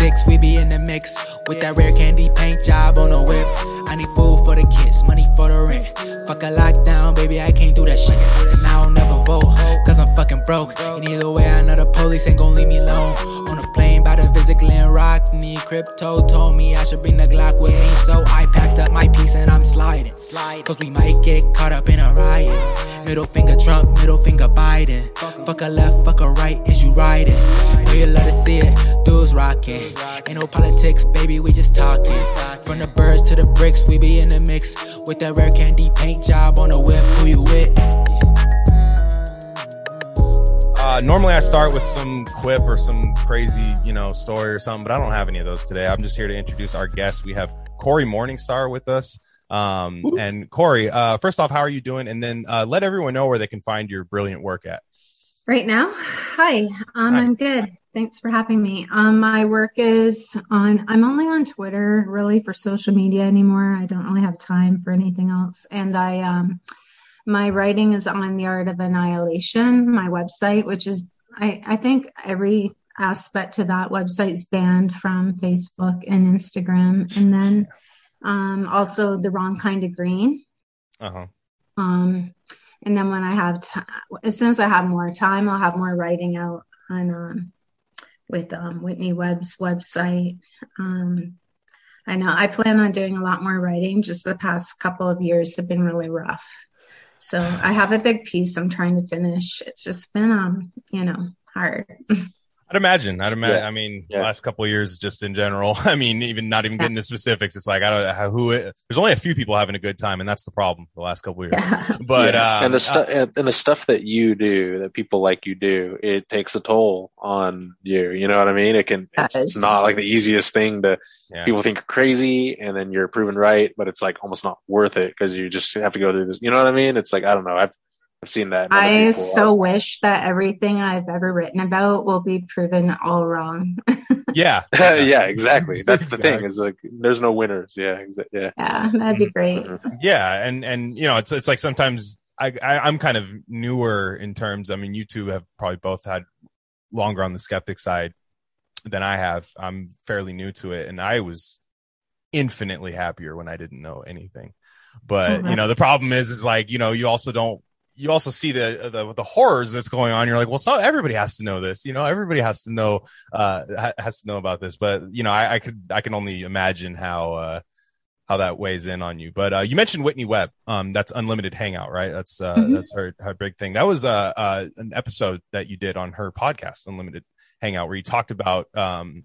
six, we be in the mix with that rare candy paint job on the whip. I need food for the kids, money for the rent. Fuck a lockdown, baby, I can't do that shit. And I don't never vote, cause I'm fucking broke. And either way, I know the police ain't gon' leave me alone. On a plane, by to visit Glen Rock. Need crypto told me I should bring the Glock with me. So I packed up my piece and I'm sliding. Cause we might get caught up in a riot. Middle finger Trump, middle finger Biden. Fuck a left, fuck a right, is you riding? Know you love to see it, dudes rocking. Ain't no politics, baby, we just talking. From the birds to the bricks, we be in the mix. With that rare candy paint job on the whip, who you with? Uh, normally I start with some quip or some crazy, you know, story or something, but I don't have any of those today. I'm just here to introduce our guest. We have Cory Morningstar with us. Um, and Cory, uh, first off, how are you doing? And then uh, let everyone know where they can find your brilliant work at. Right now, hi, um, Hi. I'm good. Thanks for having me. Um, my work is on. I'm only on Twitter really for social media anymore. I don't really have time for anything else. And I, um, my writing is on the art of annihilation. My website, which is, I, I think every aspect to that website is banned from Facebook and Instagram. And then, um, also the wrong kind of green. Uh huh. Um, and then when I have time, as soon as I have more time, I'll have more writing out on um, with um, Whitney Webb's website. Um, I know I plan on doing a lot more writing. Just the past couple of years have been really rough. So I have a big piece I'm trying to finish. It's just been, um, you know, hard. I'd imagine. I'd imagine. Yeah. I mean, Yeah. last couple of years, just in general. I mean, even not even getting into specifics. It's like I don't know who. It, there's only a few people having a good time, and that's the problem. The last couple of years, but Yeah. um, and the uh, stuff and the stuff that you do that people like you do it takes a toll on you you know what i mean it can it's, it's not like the easiest thing to yeah. people think you're crazy and then you're proven right but it's like almost not worth it because you just have to go through this you know what i mean it's like i don't know i've i've seen that I people. so wish that everything I've ever written about will be proven all wrong. yeah, yeah exactly that's the thing Exactly. is like there's no winners yeah exa- yeah yeah, that'd be great. Mhm. yeah, and and you know, it's it's like sometimes I, I I'm kind of newer in terms. I mean, you two have probably both had longer on the skeptic side than I have. I'm fairly new to it, and I was infinitely happier when I didn't know anything. But Oh, you know, the problem is, is like you know, you also don't. You also see the, the the horrors that's going on. You're like, well, so everybody has to know this. You know, everybody has to know uh has to know about this. But you know, I, I could I can only imagine how uh how that weighs in on you. But uh, you mentioned Whitney Webb. Um, that's Unlimited Hangout, right? That's uh, Mhm. that's her her big thing. That was uh, uh an episode that you did on her podcast, Unlimited Hangout, where you talked about um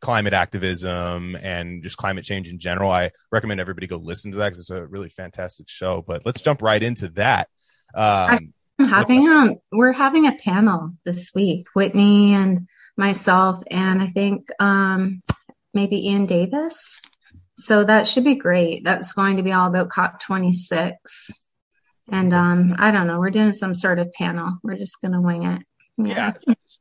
climate activism and just climate change in general. I recommend everybody go listen to that because it's a really fantastic show. But let's jump right into that. Um, I'm having um we're having a panel this week, Whitney and myself and I think um maybe Iain Davis. So that should be great. That's going to be all about COP26. And um I don't know, we're doing some sort of panel. We're just gonna wing it. yeah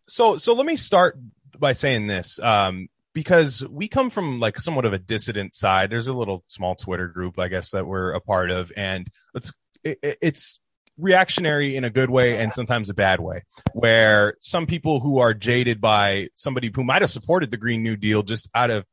so so let me start by saying this um because we come from like somewhat of a dissident side there's a little small twitter group i guess that we're a part of and it's it, it- it's reactionary in a good way and sometimes a bad way where some people who are jaded by somebody who might have supported the green new deal just out of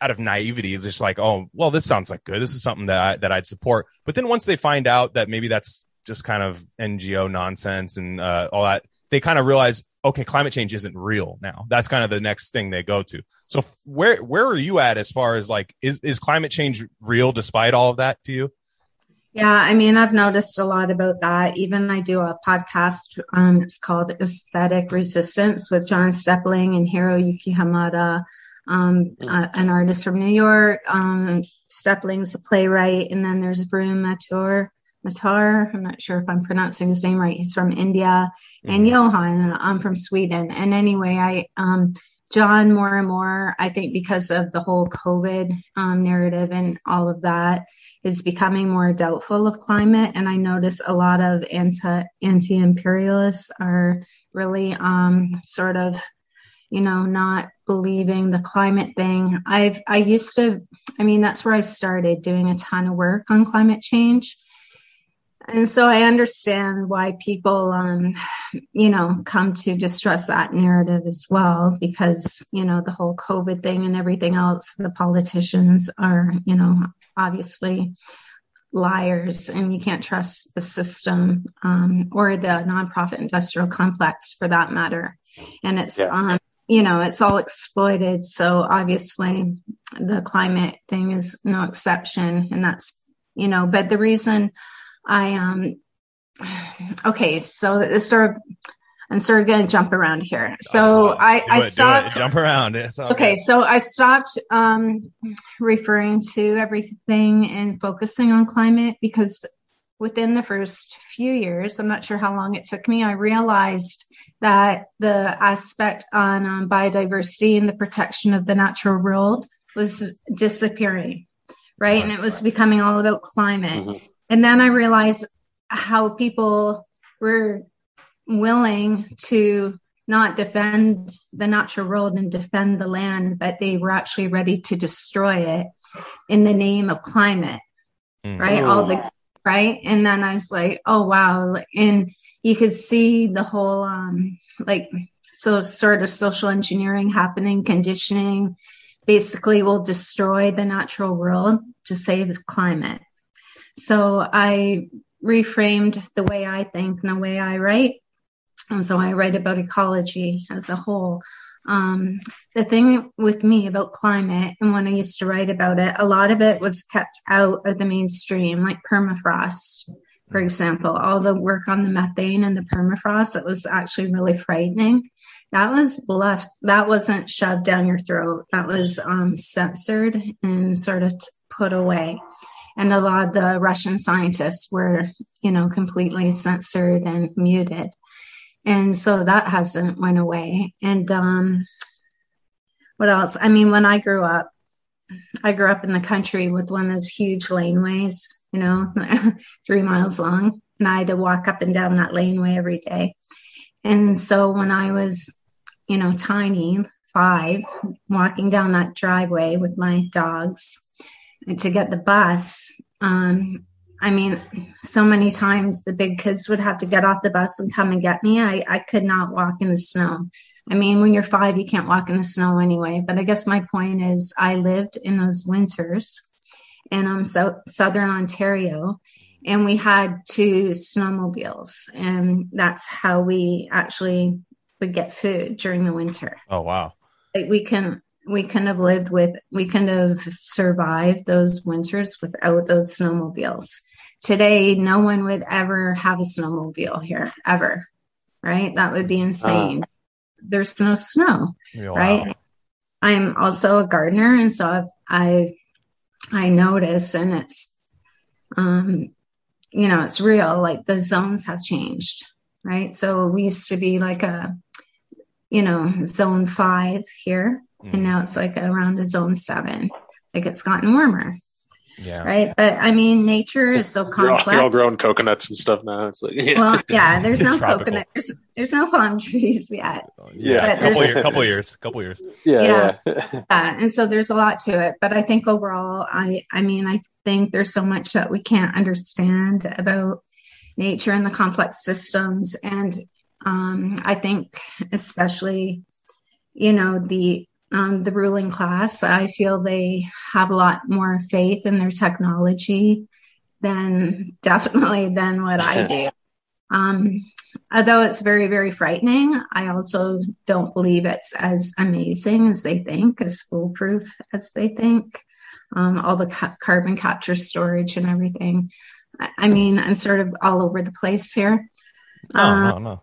out of naivety just like oh well this sounds like good. This is something that I, that i'd support. But then once they find out that maybe that's just kind of ngo nonsense and uh, all that they kind of realize okay climate change isn't real now. That's kind of the next thing they go to. So where where are you at as far as like is is climate change real despite all of that to you Yeah, I mean, I've noticed a lot about that. Even I do a podcast. Um, it's called Aesthetic Resistance with John Steppling and Hiroyuki Hamada, um, uh, an artist from New York. Um, Steppling's a playwright, and then there's Vroom Matur. Matar, I'm not sure if I'm pronouncing his name right. He's from India, and Johan, I'm from Sweden. And anyway, I um, John more and more, I think, because of the whole COVID um, narrative and all of that, is becoming more doubtful of climate. And I notice a lot of anti imperialists are really um, sort of, you know, not believing the climate thing. I've I used to, I mean, that's where I started doing a ton of work on climate change. And so I understand why people, um, you know, come to distrust that narrative as well, because, you know, the whole COVID thing and everything else, the politicians are, you know, obviously liars and you can't trust the system um, or the nonprofit industrial complex for that matter. And it's, yeah. um, you know, it's all exploited. So obviously the climate thing is no exception. And that's, you know, but the reason I um okay, so this sort of I'm sort of going to jump around here. So oh, I, I stopped. Jump around. okay, so I stopped um, referring to everything and focusing on climate because within the first few years, I'm not sure how long it took me, I realized that the aspect on um, biodiversity and the protection of the natural world was disappearing, right? And it was becoming all about climate. Mm-hmm. And then I realized how people were willing to not defend the natural world and defend the land, but they were actually ready to destroy it in the name of climate. Mm. Right. All the right. And then I was like, oh wow. And you could see the whole um like so sort of social engineering happening, conditioning basically will destroy the natural world to save climate. So I reframed the way I think and the way I write. And so I write about ecology as a whole. Um, the thing with me about climate and when I used to write about it, a lot of it was kept out of the mainstream, like permafrost, for example, all the work on the methane and the permafrost, it was actually really frightening. That was left, that wasn't shoved down your throat. That was um, censored and sort of t- put away and a lot of the Russian scientists were, you know, completely censored and muted. And so that hasn't went away. And um, what else? I mean, when I grew up, I grew up in the country with one of those huge laneways, you know, three miles long. And I had to walk up and down that laneway every day. And so when I was, you know, tiny, five, walking down that driveway with my dogs, to get the bus. Um, I mean, so many times the big kids would have to get off the bus and come and get me. I, I could not walk in the snow. I mean, when you're five, you can't walk in the snow anyway. But I guess my point is, I lived in those winters in um, so, southern Ontario, and we had two snowmobiles, and that's how we actually would get food during the winter. Oh wow! Like we can we couldn't have lived with we couldn't have survived those winters without those snowmobiles. Today no one would ever have a snowmobile here ever right? That would be insane. Uh, there's no snow wow. right? i'm also a gardener and so i i notice and it's um you know it's real like the zones have changed right? So we used to be like a you know zone five here mm. and now it's like around a zone seven. Like it's gotten warmer. Yeah. Right. But I mean, nature is so complex. You're all, you're all growing coconuts and stuff now. It's like, yeah. well, yeah, there's no coconut. There's, there's no palm trees yet. Yeah. Couple, year, couple years, couple years. Yeah. Yeah. yeah. And so there's a lot to it, but I think overall, I, I mean, I think there's so much that we can't understand about nature and the complex systems. And, um, I think especially, you know, the, um, the ruling class. I feel they have a lot more faith in their technology than definitely than what I do. Um, although it's very, very frightening, I also don't believe it's as amazing as they think, as foolproof as they think. Um, all the ca- carbon capture storage and everything. I, I, mean, I'm sort of all over the place here. Oh, um, no, no.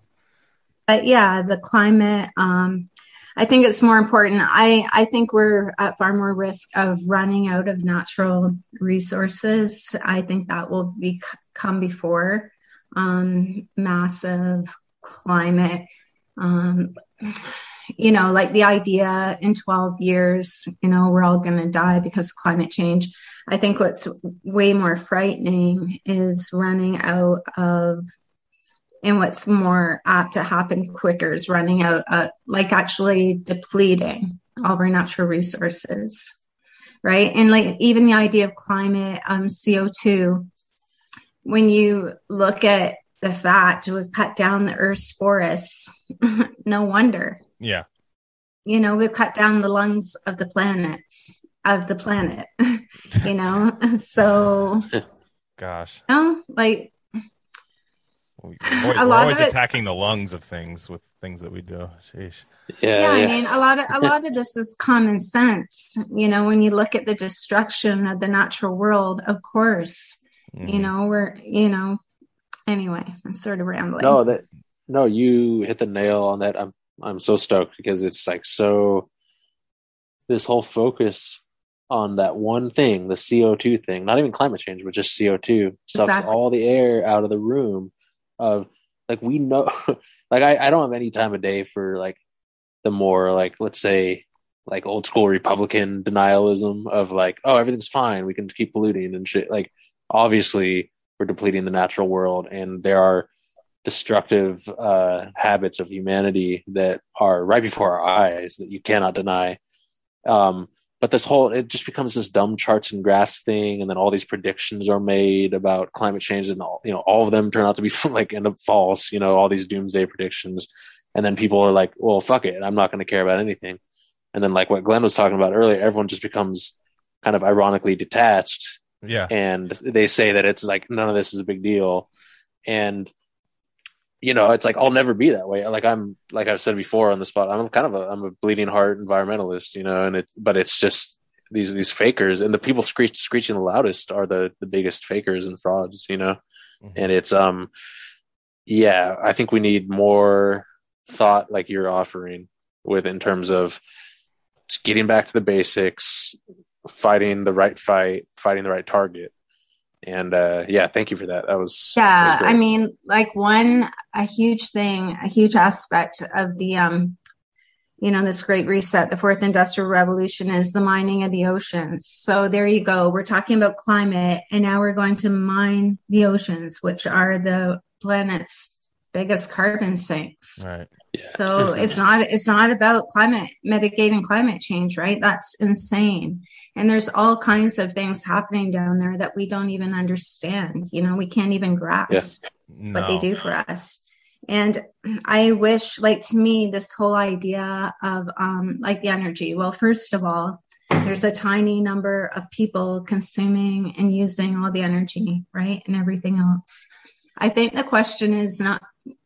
But yeah, the climate, um, I think it's more important. I, I think we're at far more risk of running out of natural resources. I think that will be come before um, massive climate. Um, you know, like the idea in 12 years, you know, we're all going to die because of climate change. I think what's way more frightening is running out of and what's more apt to happen quicker is running out, uh, like actually depleting all of our natural resources, right? And like even the idea of climate, um, CO2, when you look at the fact we've cut down the Earth's forests, no wonder. Yeah. You know, we've cut down the lungs of the planets of the planet. you know, so Gosh. you know, like We're, we're A lot always of it- attacking the lungs of things with things that we do. Sheesh. Yeah, yeah, yeah. I mean, a lot of a lot of this is common sense. You know, when you look at the destruction of the natural world, of course, you Mhm. know, we're you know. Anyway, I'm sort of rambling. no that no you hit the nail on that i'm i'm so stoked because it's like so this whole focus on that one thing the co2 thing not even climate change but just co2 sucks Exactly. all the air out of the room of like we know like I, I don't have any time of day for like the more like let's say like old school republican denialism of like oh everything's fine we can keep polluting and shit like obviously we're depleting the natural world and there are destructive uh, habits of humanity that are right before our eyes that you cannot deny. Um, but this whole it just becomes this dumb charts and graphs thing, and then all these predictions are made about climate change, and all you know, all of them turn out to be like end up false. You know, all these doomsday predictions, and then people are like, "Well, fuck it, I'm not going to care about anything." And then, like what Glenn was talking about earlier, everyone just becomes kind of ironically detached Yeah. and they say that it's like none of this is a big deal and you know it's like i'll never be that way like i'm like i've said before on the spot i'm kind of a i'm a bleeding heart environmentalist you know and it but it's just these these fakers and the people screech, screeching the loudest are the the biggest fakers and frauds you know Mhm. and it's um yeah i think we need more thought like you're offering with in terms of getting back to the basics fighting the right fight fighting the right target and uh yeah thank you for that. That was that yeah was i mean like one a huge thing a huge aspect of the um you know this great reset the fourth industrial revolution is the mining of the oceans. So there you go. We're talking about climate and now we're going to mine the oceans which are the planet's biggest carbon sinks. Right. Yeah. So it's not it's not about climate mitigating climate change right? That's insane. And there's all kinds of things happening down there that we don't even understand you know we can't even grasp No. what they do for us. And i wish like to me this whole idea of um like the energy. Well first of all there's a tiny number of people consuming and using all the energy right and everything else i think the question is not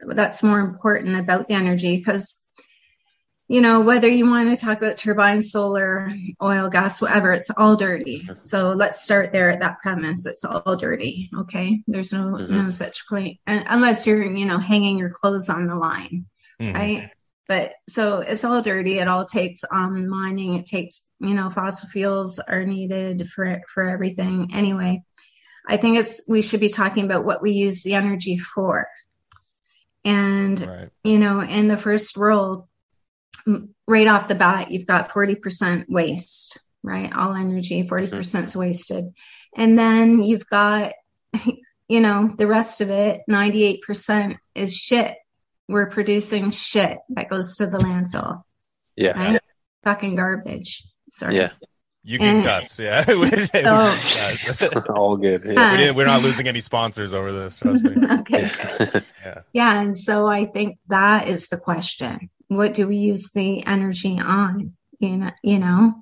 that's more important about the energy because you know whether you want to talk about turbines solar oil gas whatever it's all dirty. So let's start there at that premise it's all dirty okay? There's no Mhm. no such clean unless you're you know hanging your clothes on the line Mhm. right? But so it's all dirty it all takes um mining it takes you know fossil fuels are needed for for everything. Anyway i think it's we should be talking about what we use the energy for and Right. you know, in the first world, right off the bat, you've got 40% waste, right? All energy, 40% is mm-hmm. wasted. And then you've got, you know, the rest of it, 98% is shit. We're producing shit that goes to the landfill, yeah right? Fucking garbage. Sorry. yeah You can And- cuss. Yeah. We- Yes. all good Uh, yeah. we didn't, we're not losing any sponsors over this. Trust me. okay. Yeah. Yeah, and so I think that is the question. What do we use the energy on? You know, you know?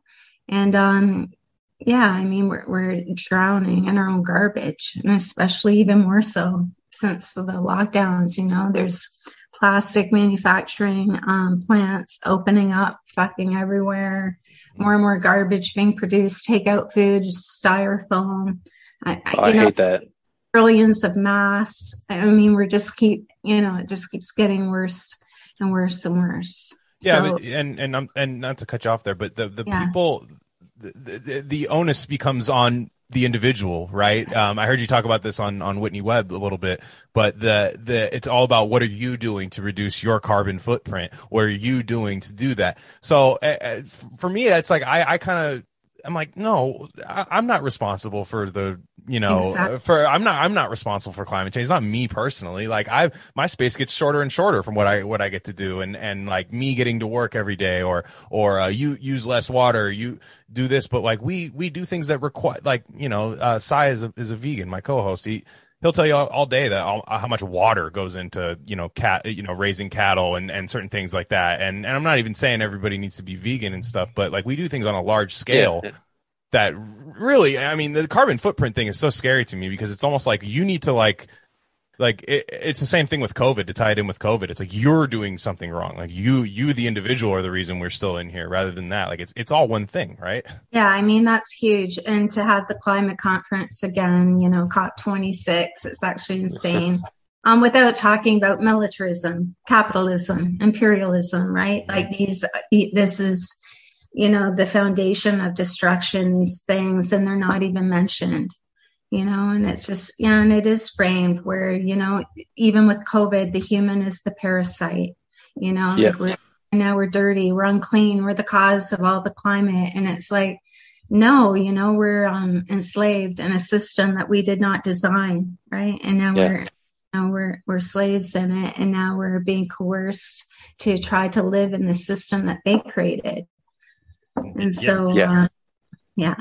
And um yeah, I mean we're we're drowning in our own garbage, and especially even more so since the lockdowns, you know, there's plastic manufacturing um plants opening up fucking everywhere. More and more garbage being produced, takeout food, styrofoam. I, Oh, i know, hate that trillions of mass. I mean, we're just keep, you know, it just keeps getting worse and worse and worse. Yeah, So- but, and and um, and not to cut you off there, but the the Yeah. people, the, the the onus becomes on the individual, right? Um, I heard you talk about this on on Whitney Webb a little bit, but the the it's all about what are you doing to reduce your carbon footprint? What are you doing to do that? So uh, for me, it's like I I kind of I'm like, no, I, I'm not responsible for the, you know, Exactly. uh, for I'm not I'm not responsible for climate change. Not me personally. Like I've my space gets shorter and shorter from what I what I get to do, and and like me getting to work every day, or or uh, you use less water, you do this, but like we we do things that require, like you know, uh, Sai is a is a vegan, my co-host. He he'll tell you all, all day that all, how much water goes into you know cat you know raising cattle and and certain things like that. And and I'm not even saying everybody needs to be vegan and stuff, but like we do things on a large scale. Yeah. That really, I mean, the carbon footprint thing is so scary to me because it's almost like you need to like like it, it's the same thing with covid to tie it in with covid it's like you're doing something wrong like you you the individual are the reason we're still in here rather than that like it's it's all one thing right Yeah, I mean, that's huge. And to have the climate conference again, you know, COP26, it's actually insane. Um, without talking about militarism, capitalism, imperialism, right? Like these, this is, you know, the foundation of destruction, these things, and they're not even mentioned, you know, and it's just, yeah, and it is framed where, you know, even with COVID, the human is the parasite, you know, Yeah. like we're, now we're dirty, we're unclean, we're the cause of all the climate. And it's like, no, you know, we're um, enslaved in a system that we did not design, right? And now Yeah. we're now we're we're slaves in it, and now we're being coerced to try to live in the system that they created. And so, Yeah. Uh, yeah,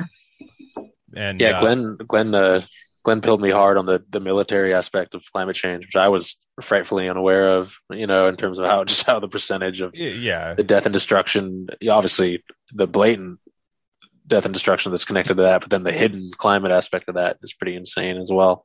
and Yeah, uh, Glenn Glenn uh, Glenn pilled me hard on the the military aspect of climate change, which I was frightfully unaware of. You know, in terms of how just how the percentage of yeah the death and destruction, obviously the blatant death and destruction that's connected to that, but then the hidden climate aspect of that is pretty insane as well.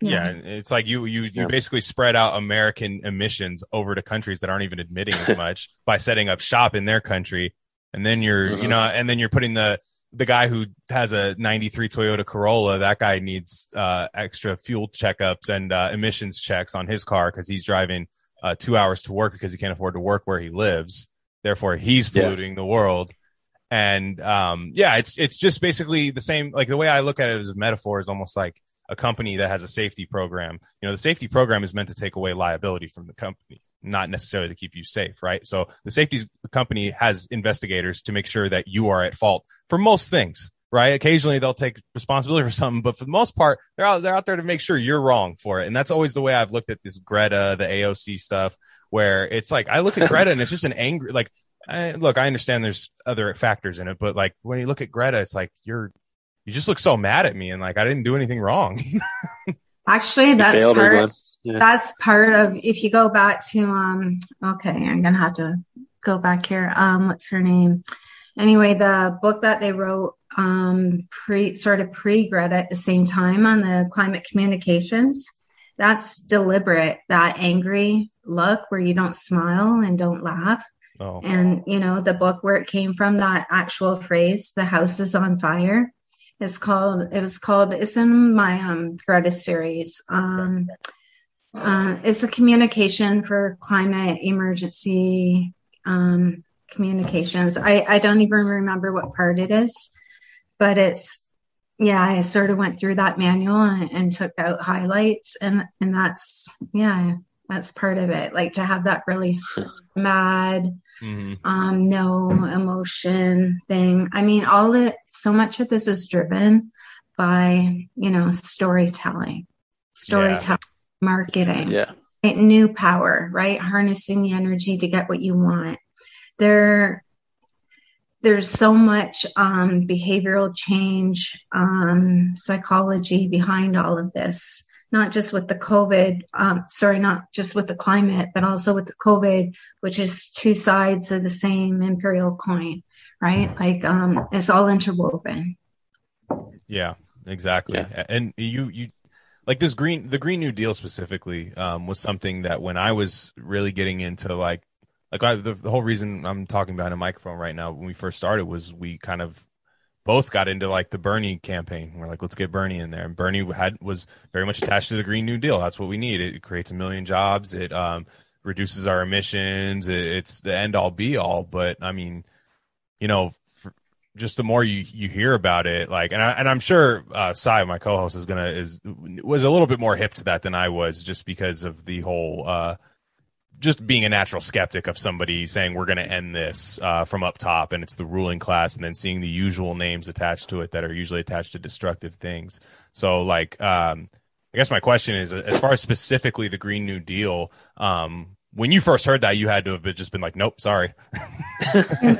yeah and it's like you you you Yeah. basically spread out american emissions over to countries that aren't even admitting as much by setting up shop in their country and then you're you Mhm. know and then you're putting the the guy who has a 93 Toyota Corolla, that guy needs uh, extra fuel checkups and uh, emissions checks on his car because he's driving uh, two hours to work because he can't afford to work where he lives. Therefore, he's Yeah. polluting the world. And um, yeah, it's it's just basically the same. Like the way I look at it as a metaphor is almost like a company that has a safety program. You know, the safety program is meant to take away liability from the company, not necessarily to keep you safe, right? So the safety company has investigators to make sure that you are at fault for most things, right? Occasionally they'll take responsibility for something, but for the most part, they're out they're out there to make sure you're wrong for it. And that's always the way I've looked at this Greta, the AOC stuff, where it's like I look at Greta and it's just an angry like I, look, I understand there's other factors in it, but like when you look at Greta, it's like you're you just look so mad at me and like I didn't do anything wrong. actually, that's failed part. Yeah. that's part of if you go back to um okay i'm gonna have to go back here. Um what's her name? Anyway the book that they wrote um pre sort of pre greta at the same time on the climate communications. That's deliberate that angry look where you don't smile and don't laugh. Oh, and you know the book where it came from that actual phrase the house is on fire is called it was called it's in my um greta series. Um uh, it's a communication for climate emergency um communications i i don't even remember what part it is but it's yeah i sort of went through that manual and, and took out highlights and and that's yeah that's part of it like to have that really mad mhm. um, no emotion thing. I mean, all it, so much of this is driven by, you know, storytelling, storytelling, marketing, Yeah. right? new power, right? Harnessing the energy to get what you want. There, there's so much um, behavioral change, um, psychology behind all of this. Not just with the COVID, um, sorry, not just with the climate, but also with the COVID, which is two sides of the same imperial coin, right? Like um, it's all interwoven. Yeah, exactly. Yeah. And you you like this green the Green New Deal specifically um, was something that when I was really getting into like like I, the, the whole reason I'm talking behind a microphone right now when we first started was we kind of both got into like the Bernie campaign. We're like, let's get Bernie in there, and Bernie had was very much attached to the Green New Deal. That's what we need. It creates a million jobs. It um, reduces our emissions. It, it's the end all be all. But I mean, you know, just the more you you hear about it, like, and I and I'm sure uh, Sai, my co-host, is gonna is was a little bit more hip to that than I was, just because of the whole. Uh, just being a natural skeptic of somebody saying we're to end this uh, from up top and it's the ruling class and then seeing the usual names attached to it that are usually attached to destructive things so like um, i guess my question is as far as specifically the green new deal um, when you first heard that, you had to have been, just been like, "Nope, sorry."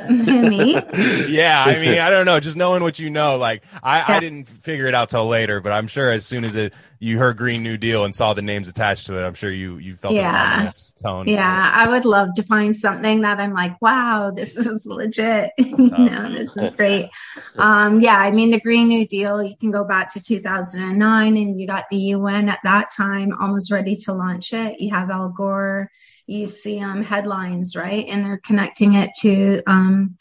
Me? yeah, I mean, I don't know. Just knowing what you know, like I, I didn't figure it out till later, but I'm sure as soon as it, you heard Green New Deal and saw the names attached to it, I'm sure you you felt Yeah. tone. Yeah, I would love to find something that I'm like, wow, this is legit. you know, this is great. Um, yeah, I mean, the Green New Deal, you can go back to 2009 and you got the UN at that time almost ready to launch it. You have Al Gore, you see um, headlines, right? And they're connecting it to um,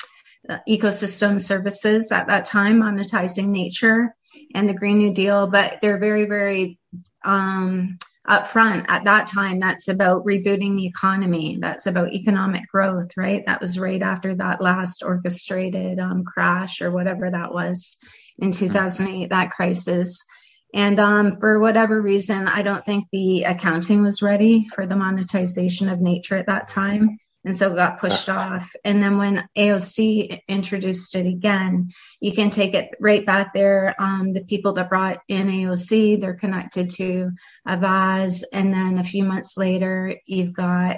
ecosystem services at that time, monetizing nature and the Green New Deal. But they're very, very um, upfront at that time. That's about rebooting the economy. That's about economic growth, right? That was right after that last orchestrated um, crash or whatever that was in 2008, that crisis. And um, for whatever reason, I don't think the accounting was ready for the monetization of nature at that time. And so it got pushed off. And then when AOC introduced it again, you can take it right back there. Um, the people that brought in AOC, they're connected to Avaaz. And then a few months later, you've got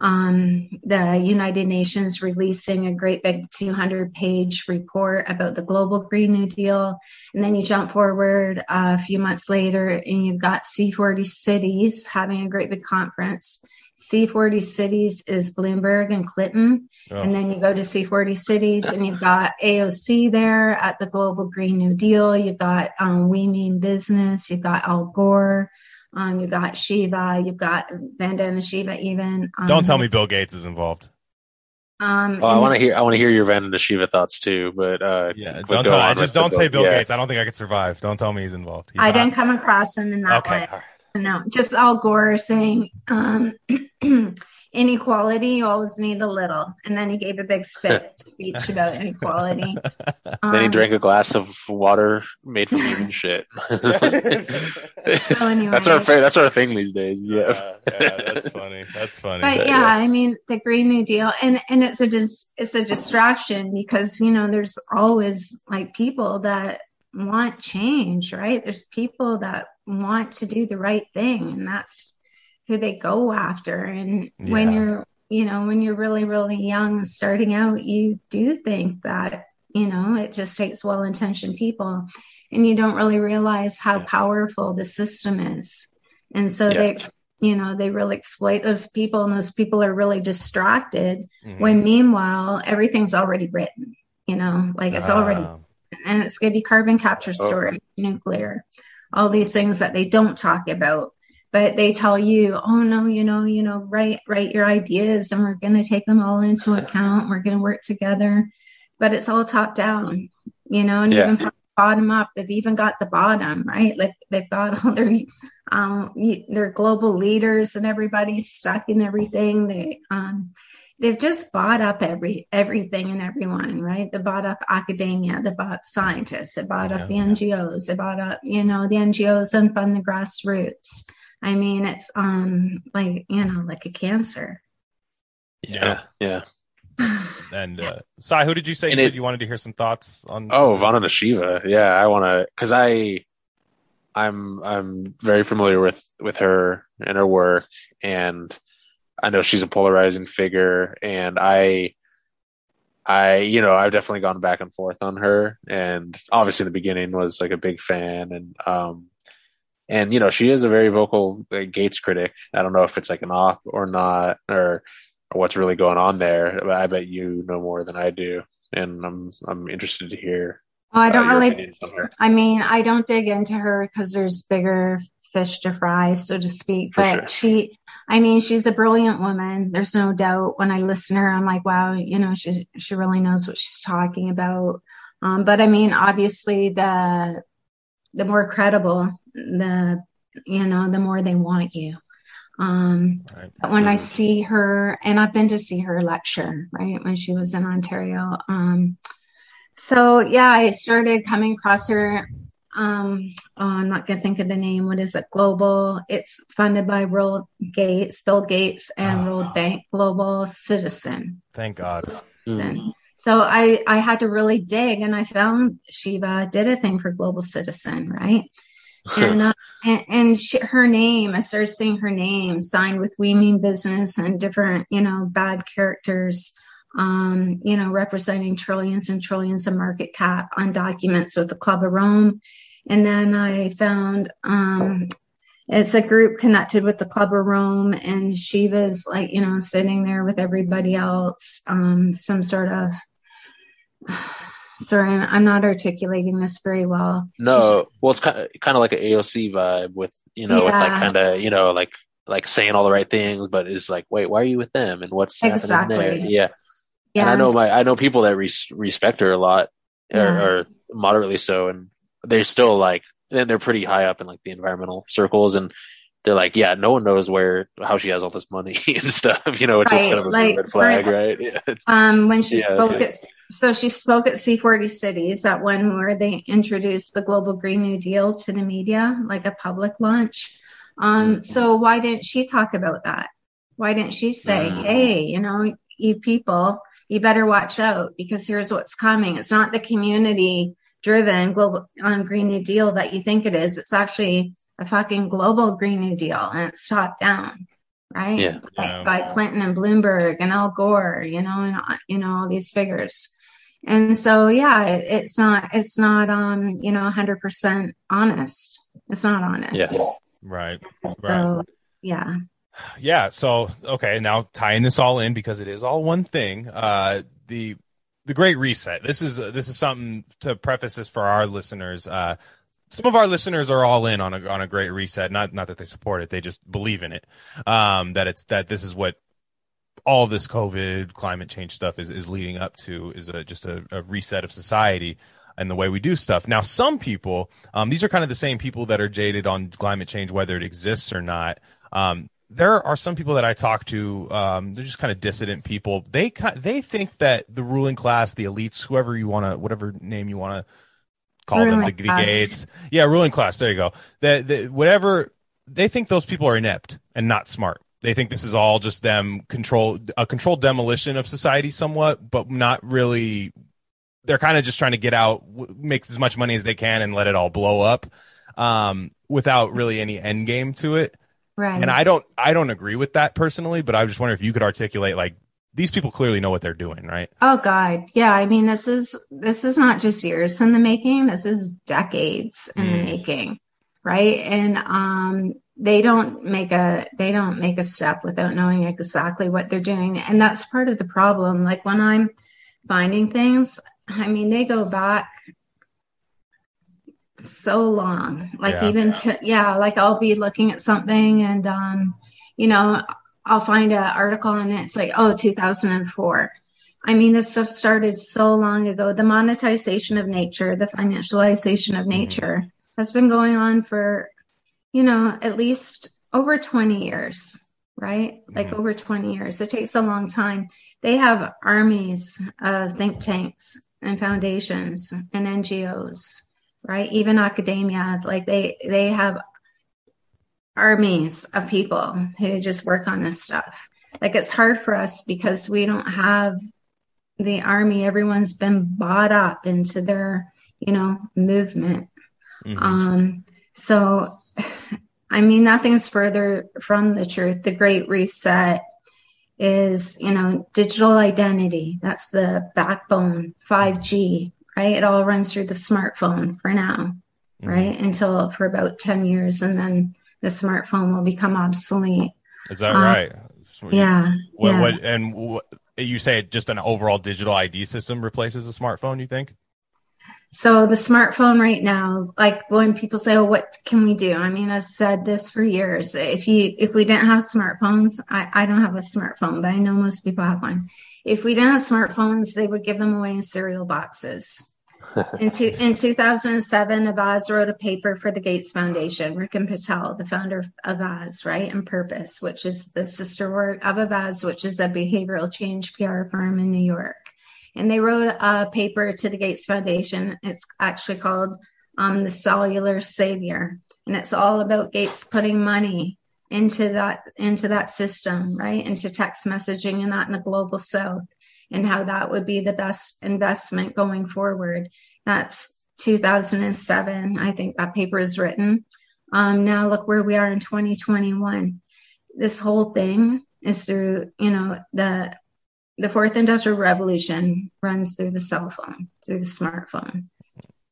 um, the United Nations releasing a great big 200 page report about the global Green New Deal. And then you jump forward uh, a few months later and you've got C40 cities having a great big conference. C40 cities is Bloomberg and Clinton. Oh. And then you go to C40 cities and you've got AOC there at the global Green New Deal. You've got um, We Mean Business. You've got Al Gore. Um, you've got Shiva. You've got Vandana Shiva even. Um, Don't tell me Bill Gates is involved. Um, Oh, I want to hear. I want to hear your Vandana Shiva thoughts too. But uh, Yeah, don't tell. I just don't say Bill yeah. Gates. I don't think I could survive. Don't tell me he's involved. He's I not. didn't come across him in that Okay. way. all right. No, just Al Gore saying um, inequality, you always need a little. And then he gave a big spit speech about inequality. Then he Um, drank a glass of water made from human shit. So anyway. that's our that's our thing these days. Yeah. yeah, yeah, that's funny. That's funny. but Yeah, yeah, yeah. I mean the Green New Deal, and and it's a dis, it's a distraction because you know there's always like people that want change, right? There's people that want to do the right thing, and that's who they go after. And when you're you know when you're really really young starting out, you do think that you know it just takes well-intentioned people, and you don't really realize how Yeah. powerful the system is. And so Yeah. they you know they really exploit those people and those people are really distracted Mhm. when meanwhile everything's already written you know like it's already Ah, and it's going to be carbon capture Oh. storage nuclear all these things that they don't talk about but they tell you oh no you know you know write write your ideas and we're going to take them all into account. We're going to work together. But it's all top down you know and Yeah. even from bottom up they've even got the bottom right? Like they've got all their um their global leaders and everybody's stuck in everything. They um they've just bought up every everything and everyone right? They bought up academia they bought up scientists they bought Yeah. up the ngos they bought up you know the ngos and fund the grassroots i mean it's um like you know like a cancer Yeah. Yeah. And uh, Sai, who did you say you And said it- you wanted to hear some thoughts on? Oh, Vandana Shiva. Yeah, I want to because I, I'm I'm very familiar with with her and her work, and I know she's a polarizing figure, and I, I you know I've definitely gone back and forth on her, and obviously in the beginning was like a big fan, and um, and you know she is a very vocal uh, Gates critic. I don't know if it's like an op or not, or or what's really going on there. But I bet you know more than I do, and I'm I'm interested to hear. oh, i uh, don't your really opinions on her. I mean, I don't dig into her because there's bigger fish to fry, so to speak. For But sure. she, I mean, she's a brilliant woman. There's no doubt. When I listen to her, I'm like, wow, you know, she she really knows what she's talking about. Um, but I mean, obviously, the the more credible, the you know, the more they want you. Um, Right. but when I Mhm. see her, and I've been to see her lecture, right, when she was in Ontario. Um, so yeah, I started coming across her. Um, oh, I'm not gonna think of the name. What is it? Global. It's funded by World Gates, Bill Gates, and Ah. World Bank. Global Citizen. Thank God. Mm. So I I had to really dig, and I found Shiva did a thing for Global Citizen, right? And uh, and, and she, her name, I started seeing her name signed with We Mean Business and different, you know, bad characters, um, you know, representing trillions and trillions of market cap on documents with the Club of Rome. And then I found um, it's a group connected with the Club of Rome, and Shiva's like, you know, sitting there with everybody else, um, some sort of. Sorry, I'm not articulating this very well. No, well, it's kind of kind of like an AOC vibe with you know, yeah. with like kind of you know, like like saying all the right things, but is like, wait, why are you with them, and what's exactly. happening there? Yeah, yeah. And I know my I know people that res- respect her a lot, yeah. or, or moderately so, and they're still like and they're pretty high up in like the environmental circles and they're like, yeah, no one knows where how she has all this money and stuff. You know, it's right. just kind of a like, red flag, right? Yeah, um, when she yeah, spoke at so she spoke at C40 Cities, that one where they introduced the Global Green New Deal to the media, like a public launch. Um, mm-hmm. so why didn't she talk about that? Why didn't she say, mm-hmm. hey, you know, you people, you better watch out because here's what's coming. It's not the community driven global on Green New Deal that you think it is. It's actually a fucking global Green New Deal and it's top down, right? Yeah. By, by Clinton and Bloomberg and Al Gore, you know, and you know all these figures. And so, yeah, it, it's not, it's not, um, you know, hundred percent honest. It's not honest. Yeah. Right. So, right. yeah. Yeah. So, okay. Now tying this all in because it is all one thing. Uh, the the Great Reset. This is uh, this is something to preface this for our listeners. Uh, some of our listeners are all in on a on a Great Reset. Not not that they support it, they just believe in it. Um, that it's that this is what all this COVID climate change stuff is is leading up to is a, just a, a reset of society and the way we do stuff. Now, some people, um, these are kind of the same people that are jaded on climate change, whether it exists or not. Um, there are some people that I talk to. Um, they're just kind of dissident people. They they think that the ruling class, the elites, whoever you want to, whatever name you want to call ruling them, the, the, gates, yeah, ruling class. There you go. That whatever they think those people are inept and not smart. They think this is all just them control a controlled demolition of society, somewhat, but not really. They're kind of just trying to get out, make as much money as they can, and let it all blow up, um, without really any end game to it. Right. And I don't I don't agree with that personally, but I just wonder if you could articulate like these people clearly know what they're doing, right? Oh God. Yeah. I mean this is this is not just years in the making. This is decades in mm. the making. Right. And um they don't make a they don't make a step without knowing exactly what they're doing. And that's part of the problem. Like when I'm finding things, I mean they go back so long like yeah. even to yeah like i'll be looking at something and um you know i'll find an article and it's like oh 2004 i mean this stuff started so long ago the monetization of nature the financialization of mm-hmm. nature mm-hmm. has been going on for you know at least over 20 years right like mm-hmm. over 20 years it takes a long time they have armies of think tanks and foundations and ngos right? Even academia, like they they have armies of people who just work on this stuff. Like it's hard for us because we don't have the army. Everyone's been bought up into their, you know, movement. Mm-hmm. Um, so, I mean, nothing's further from the truth. The Great Reset is, you know, digital identity. That's the backbone. 5G, right? It all runs through the smartphone for now, mm-hmm. right? Until for about 10 years, and then the smartphone will become obsolete. Is that uh, right? Yeah. What, yeah. What, and what, you say just an overall digital ID system replaces a smartphone, you think? So the smartphone right now, like when people say, "Oh, what can we do?" I mean, I've said this for years. If you if we didn't have smartphones, I, I don't have a smartphone, but I know most people have one. If we didn't have smartphones, they would give them away in cereal boxes. in, two, in 2007, Avaaz wrote a paper for the Gates Foundation. Ricken Patel, the founder of Avaaz, right, and Purpose, which is the sister work of Avaaz, which is a behavioral change PR firm in New York. And they wrote a paper to the Gates Foundation. It's actually called um, The Cellular Savior. And it's all about Gates putting money into that into that system right into text messaging and that in the global south and how that would be the best investment going forward that's 2007. I think that paper is written. Um, now look where we are in 2021. This whole thing is through, you know, the the fourth industrial revolution runs through the cell phone, through the smartphone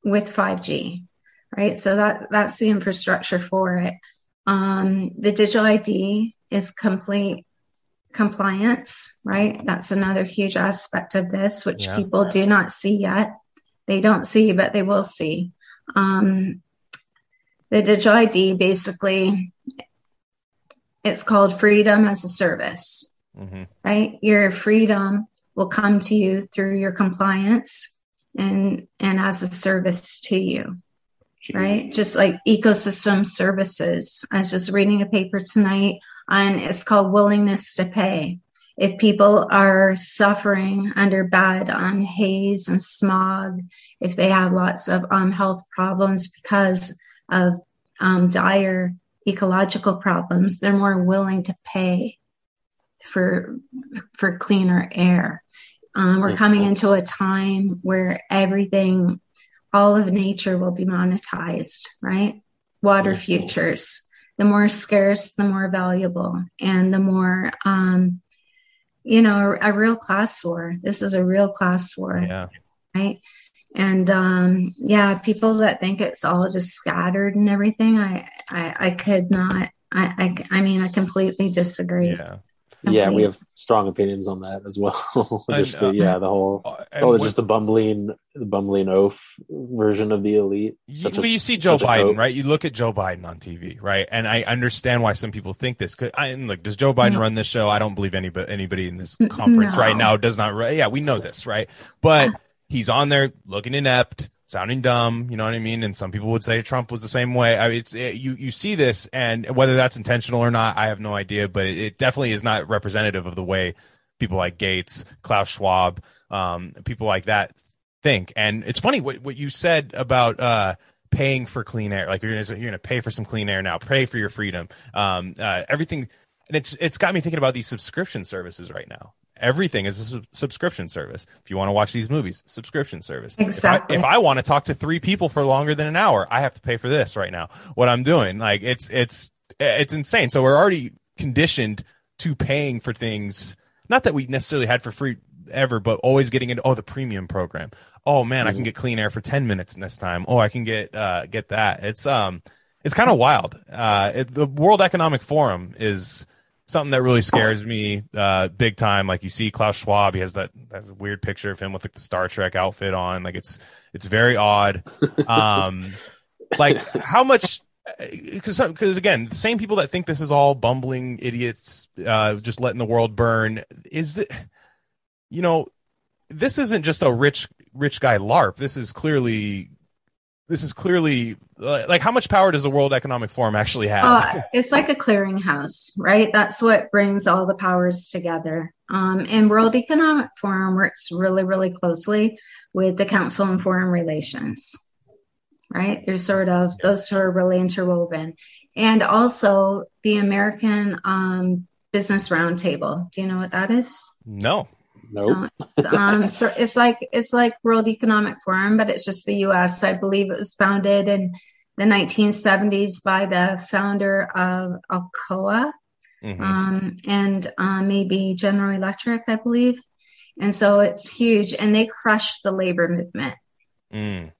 with 5G, right? So that that's the infrastructure for it. Um, the digital ID is complete compliance, right? That's another huge aspect of this, which yeah. people do not see yet. They don't see, but they will see. Um, the digital ID basically, it's called freedom as a service, mm-hmm. right? Your freedom will come to you through your compliance and and as a service to you. Jesus. Right? Just like ecosystem services. I was just reading a paper tonight and it's called willingness to pay. If people are suffering under bad um, haze and smog, if they have lots of um, health problems because of um, dire ecological problems, they're more willing to pay for for cleaner air. Um, we're coming into a time where everything, all of nature will be monetized, right? Water futures the more scarce, the more valuable, and the more, um, you know, a, a, real class war. This is a real class war, yeah. right? And um, yeah, people that think it's all just scattered and everything, I, I, I could not. I, I, I mean, I completely disagree. Yeah yeah, we have strong opinions on that as well. just the, yeah, the whole oh, just the bumbling, the bumbling oaf version of the elite. You, well, a, you see Joe Biden, right? You look at Joe Biden on TV, right? And I understand why some people think this. Cause I, look, does Joe Biden no. run this show? I don't believe anybody, anybody in this conference no. right now does not. Yeah, we know this, right? But he's on there looking inept sounding dumb. You know what I mean? And some people would say Trump was the same way. I mean, it's it, you you see this, and whether that's intentional or not, I have no idea. But it, it definitely is not representative of the way people like Gates, Klaus Schwab, um, people like that think. And it's funny what what you said about. Uh, paying for clean air like you're gonna you're gonna pay for some clean air now pay for your freedom um uh, everything and it's it's got me thinking about these subscription services right now everything is a su- subscription service. If you want to watch these movies, subscription service. Exactly. If I, if I, want to talk to three people for longer than an hour, I have to pay for this right now. What I'm doing, like it's it's it's insane. So we're already conditioned to paying for things. Not that we necessarily had for free ever, but always getting into oh the premium program. Oh man. I can mm-hmm. get clean air for ten minutes this time. Oh, I can get uh get that. It's um it's kind of wild. Uh, it, the World Economic Forum is something that really scares me uh, big time. Like you see Klaus Schwab, he has that, that weird picture of him with like the Star Trek outfit on. Like it's it's very odd. Um, like how much? Because because again, the same people that think this is all bumbling idiots, uh, just letting the world burn. Is it? You know, this isn't just a rich rich guy LARP. This is clearly this is clearly like how much power does the World Economic Forum actually have? Uh, it's like a clearinghouse, right? That's what brings all the powers together. Um, and World Economic Forum works really, really closely with the Council on Foreign Relations, right? They're sort of those two are really interwoven, and also the American um, Business Roundtable. Do you know what that is? No. Nope. um, so it's like it's like World Economic Forum, but it's just the U.S. I believe it was founded in the 1970s by the founder of Alcoa mm-hmm. um, and uh, maybe General Electric, I believe. And so it's huge, and they crushed the labor movement. Mm.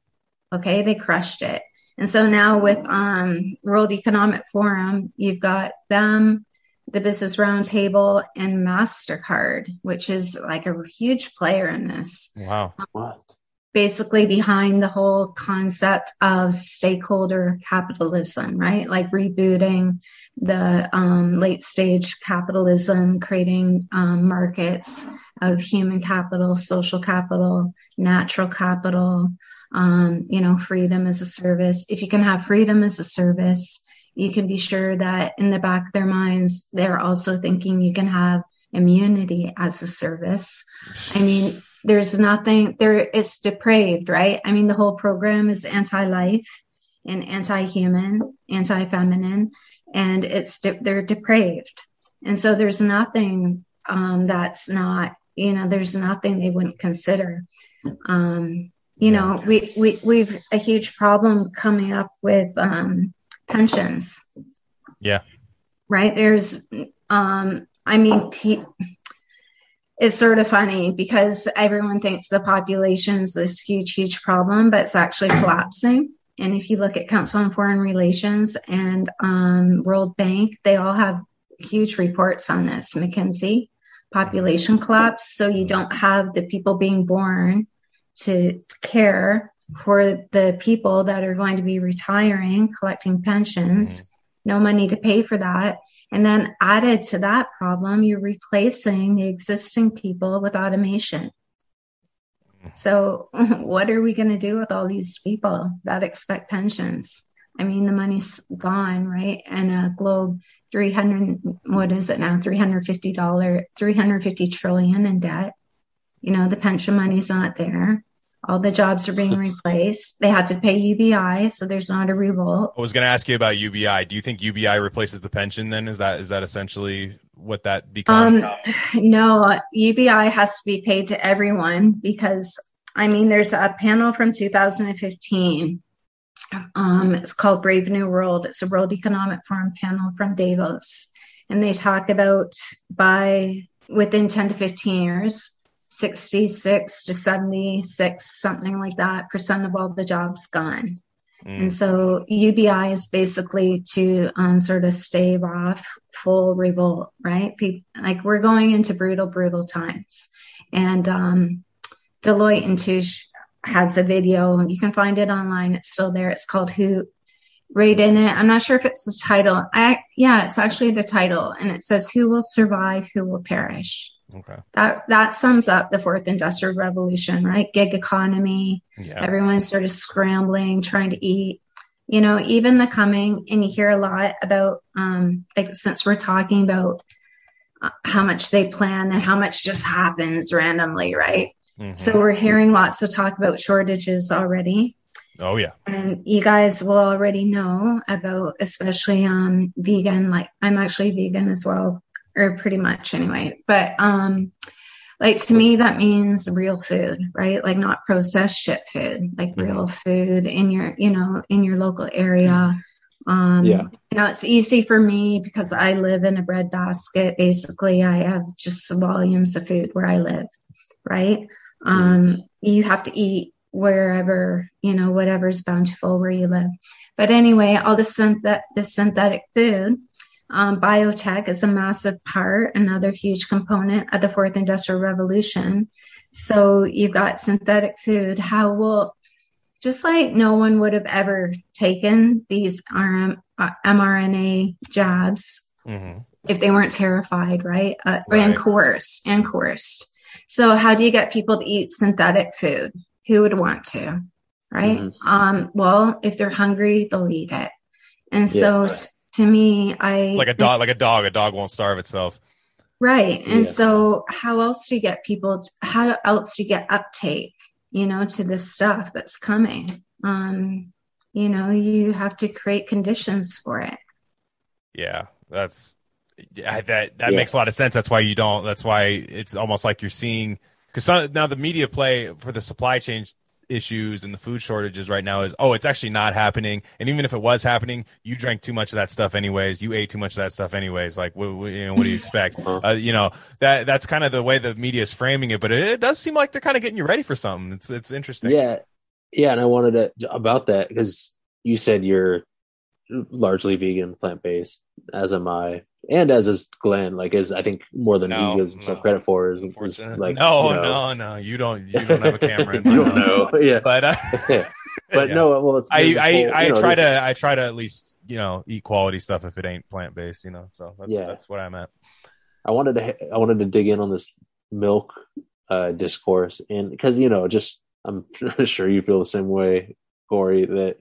Okay, they crushed it. And so now with um, World Economic Forum, you've got them the Business Roundtable and MasterCard, which is like a huge player in this. Wow. What? Basically, behind the whole concept of stakeholder capitalism, right? Like rebooting the um, late stage capitalism, creating um, markets out of human capital, social capital, natural capital, um, you know, freedom as a service. If you can have freedom as a service, you can be sure that in the back of their minds, they're also thinking you can have immunity as a service. I mean, there's nothing there, it's depraved, right? I mean, the whole program is anti life and anti human, anti feminine, and it's, de- they're depraved. And so there's nothing um, that's not, you know, there's nothing they wouldn't consider. Um, You know, we, we we've a huge problem coming up with um, pensions. Yeah. Right. There's, um, I mean, pe- it's sort of funny because everyone thinks the population is this huge, huge problem, but it's actually collapsing. And if you look at Council on Foreign Relations and um, World Bank, they all have huge reports on this. McKinsey, population collapse. So you don't have the people being born to care for the people that are going to be retiring, collecting pensions, mm-hmm. no money to pay for that. And then added to that problem, you're replacing the existing people with automation. Mm-hmm. So, what are we going to do with all these people that expect pensions? I mean, the money's gone, right? And a globe, 300, what is it now? $350, 350 trillion in debt. You know, the pension money's not there. All the jobs are being replaced. They had to pay UBI, so there's not a revolt. I was going to ask you about UBI. Do you think UBI replaces the pension? Then is that is that essentially what that becomes? Um, no, UBI has to be paid to everyone because I mean, there's a panel from 2015. Um, it's called Brave New World. It's a World Economic Forum panel from Davos, and they talk about by within 10 to 15 years 66 to 76, something like that, percent of all the jobs gone. Mm. And so UBI is basically to um, sort of stave off full revolt, right? People, like we're going into brutal, brutal times. And um, Deloitte and Touche has a video, you can find it online. It's still there. It's called Who right in it. I'm not sure if it's the title. I yeah, it's actually the title, and it says "Who will survive? Who will perish." Okay. That that sums up the fourth industrial revolution, right? Gig economy. Yeah. Everyone's sort of scrambling, trying to eat. You know, even the coming, and you hear a lot about, um, like since we're talking about uh, how much they plan and how much just happens randomly, right? Mhm. So we're hearing lots of talk about shortages already. Oh yeah. And you guys will already know about, especially um, vegan. Like I'm actually vegan as well, or pretty much anyway. But um, like to me, that means real food, right? Like not processed shit food, like real food in your, you know, in your local area. Um, Yeah. You know, it's easy for me because I live in a bread basket. Basically, I have just volumes of food where I live, right? Um, you have to eat wherever you know whatever's bountiful where you live but anyway all the synth- the synthetic food um, biotech is a massive part another huge component of the fourth industrial revolution so you've got synthetic food how will just like no one would have ever taken these RM, uh, mrna jabs hmm if they weren't terrified, right? Uh, Right. And coerced, and coerced. So, how do you get people to eat synthetic food? Who would want to, right? Mhm. Um, well, if they're hungry, they'll eat it. And so, Yeah. t- to me, I Like a dog. Like a dog. A dog won't starve itself. right. And Yeah. so, how else do you get people? To, how else do you get uptake? You know, to this stuff that's coming. Um, you know, you have to create conditions for it. Yeah, that's yeah, that that Yeah. makes a lot of sense. That's why you don't. That's why it's almost like you're seeing because now the media play for the supply chain issues and the food shortages right now is oh it's actually not happening. And even if it was happening you drank too much of that stuff anyways. You ate too much of that stuff anyways. Like what, what- you know what do you expect? Uh-huh. uh, you know that that's kind of the way the media is framing it but it, it does seem like they're kind of getting you ready for something. It's it's interesting. Yeah, yeah, and I wanted to about that because you said you're largely vegan, plant based, as am I, and as is Glenn. Like, is I think more than No, he gives himself no. credit for is, is like no you know, no no you don't you don't have a camera in my you don't know, yeah, but uh, but yeah. no, well, it's I I, whole- I you know, try to I try to at least you know eat quality stuff if it ain't plant based you know so that's Yeah. that's what I'm at I wanted to I wanted to dig in on this milk uh, discourse and because you know just I'm sure you feel the same way, Cory. That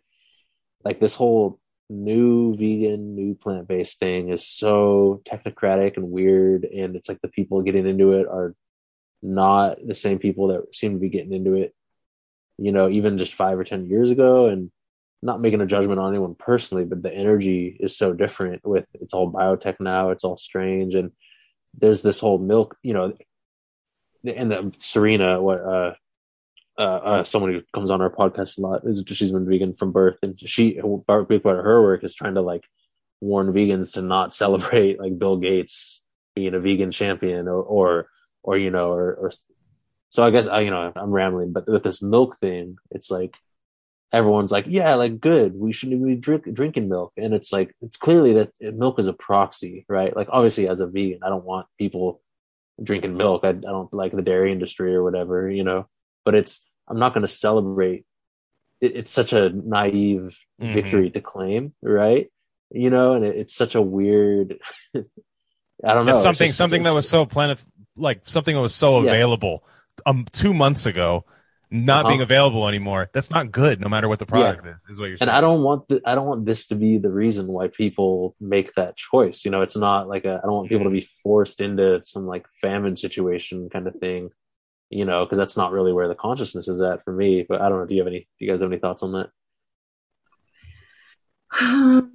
like this whole new vegan, new plant based thing is so technocratic and weird, and it's like the people getting into it are not the same people that seem to be getting into it. You know, even just five or ten years ago, and not making a judgment on anyone personally, but the energy is so different. With it's all biotech now, it's all strange, and there's this whole milk, you know, and the Serena, what uh, uh, uh, someone who comes on our podcast a lot is she's been vegan from birth, and she part of her work is trying to like warn vegans to not celebrate like Bill Gates being a vegan champion or or or you know or, or so I guess I you know I'm rambling, but with this milk thing, it's like everyone's like, yeah, like good, we shouldn't be drink, drinking milk, and it's like it's clearly that milk is a proxy, right? Like obviously as a vegan, I don't want people drinking milk. I, I don't like the dairy industry or whatever, you know. But it's I'm not going to celebrate. It, it's such a naive mm-hmm. victory to claim, right? You know, and it, it's such a weird. I don't know. It's something just, something that was so plentiful, like something that was so available yeah. um two months ago not uh-huh. being available anymore. That's not good, no matter what the product yeah. is. Is what you're saying. And I don't want the, I don't want this to be the reason why people make that choice. You know, it's not like a, I don't want people to be forced into some like famine situation kind of thing. You know, because that's not really where the consciousness is at for me. But I don't know. Do you have any? Do you guys have any thoughts on that?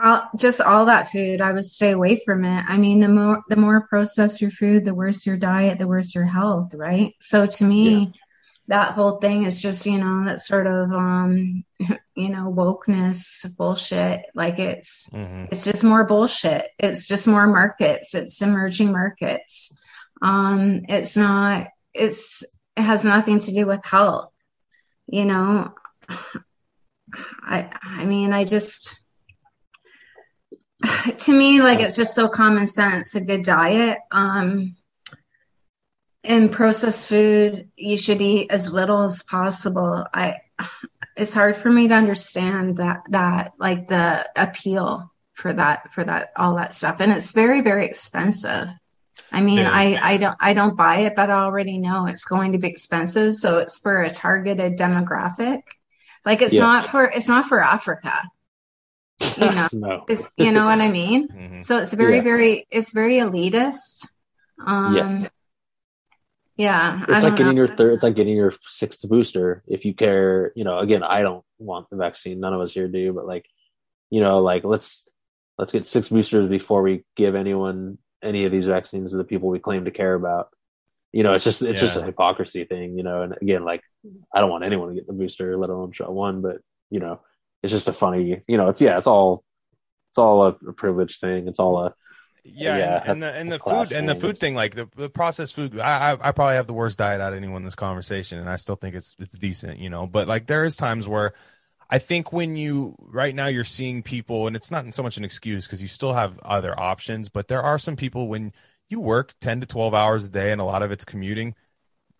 I'll, just all that food, I would stay away from it. I mean, the more the more processed your food, the worse your diet, the worse your health, right? So to me, yeah that whole thing is just you know that sort of um you know wokeness bullshit like it's mm-hmm. it's just more bullshit it's just more markets it's emerging markets um it's not it's it has nothing to do with health you know? I i mean i just to me like it's just so common sense a good diet. Um in processed food you should eat as little as possible. I it's hard for me to understand that that like the appeal for that for that all that stuff. And it's very very expensive i mean i i don't i don't buy it but i already know it's going to be expensive so it's for a targeted demographic like it's yeah. not for it's not for africa you know no. it's you know what i mean mm-hmm. so it's very yeah. very it's very elitist um yes yeah. It's like getting know. your third, it's like getting your sixth booster. If you care, you know, again, I don't want the vaccine. None of us here do, but like, you know, like let's, let's get six boosters before we give anyone any of these vaccines to the people we claim to care about. You know, it's just, it's yeah. just a hypocrisy thing, you know, and again, like, I don't want anyone to get the booster, let alone shot one, but you know, it's just a funny, you know, it's, yeah, it's all, it's all a, a privilege thing. It's all a, yeah, yeah and, and, the and the food and the food thing, like the, the processed food. I, I, I probably have the worst diet out of anyone in this conversation, and I still think it's it's decent, you know. But like there is times where I think when you right now you're seeing people, and it's not so much an excuse because you still have other options, but there are some people when you work ten to twelve hours a day, and a lot of it's commuting.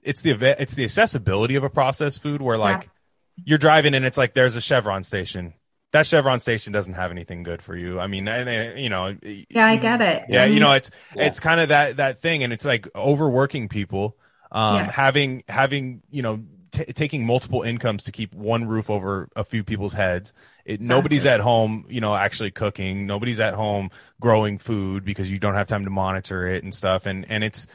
It's the it's the accessibility of a processed food where like yeah. you're driving and it's like there's a Chevron station that Chevron station doesn't have anything good for you. I mean, and, you know, yeah, I get it. Yeah, you know, it's yeah. it's kind of that that thing, and it's like overworking people, um, yeah. having having you know. T- taking multiple incomes to keep one roof over a few people's heads. It, exactly. Nobody's at home, you know, actually cooking. Nobody's at home growing food because you don't have time to monitor it and stuff. And and it's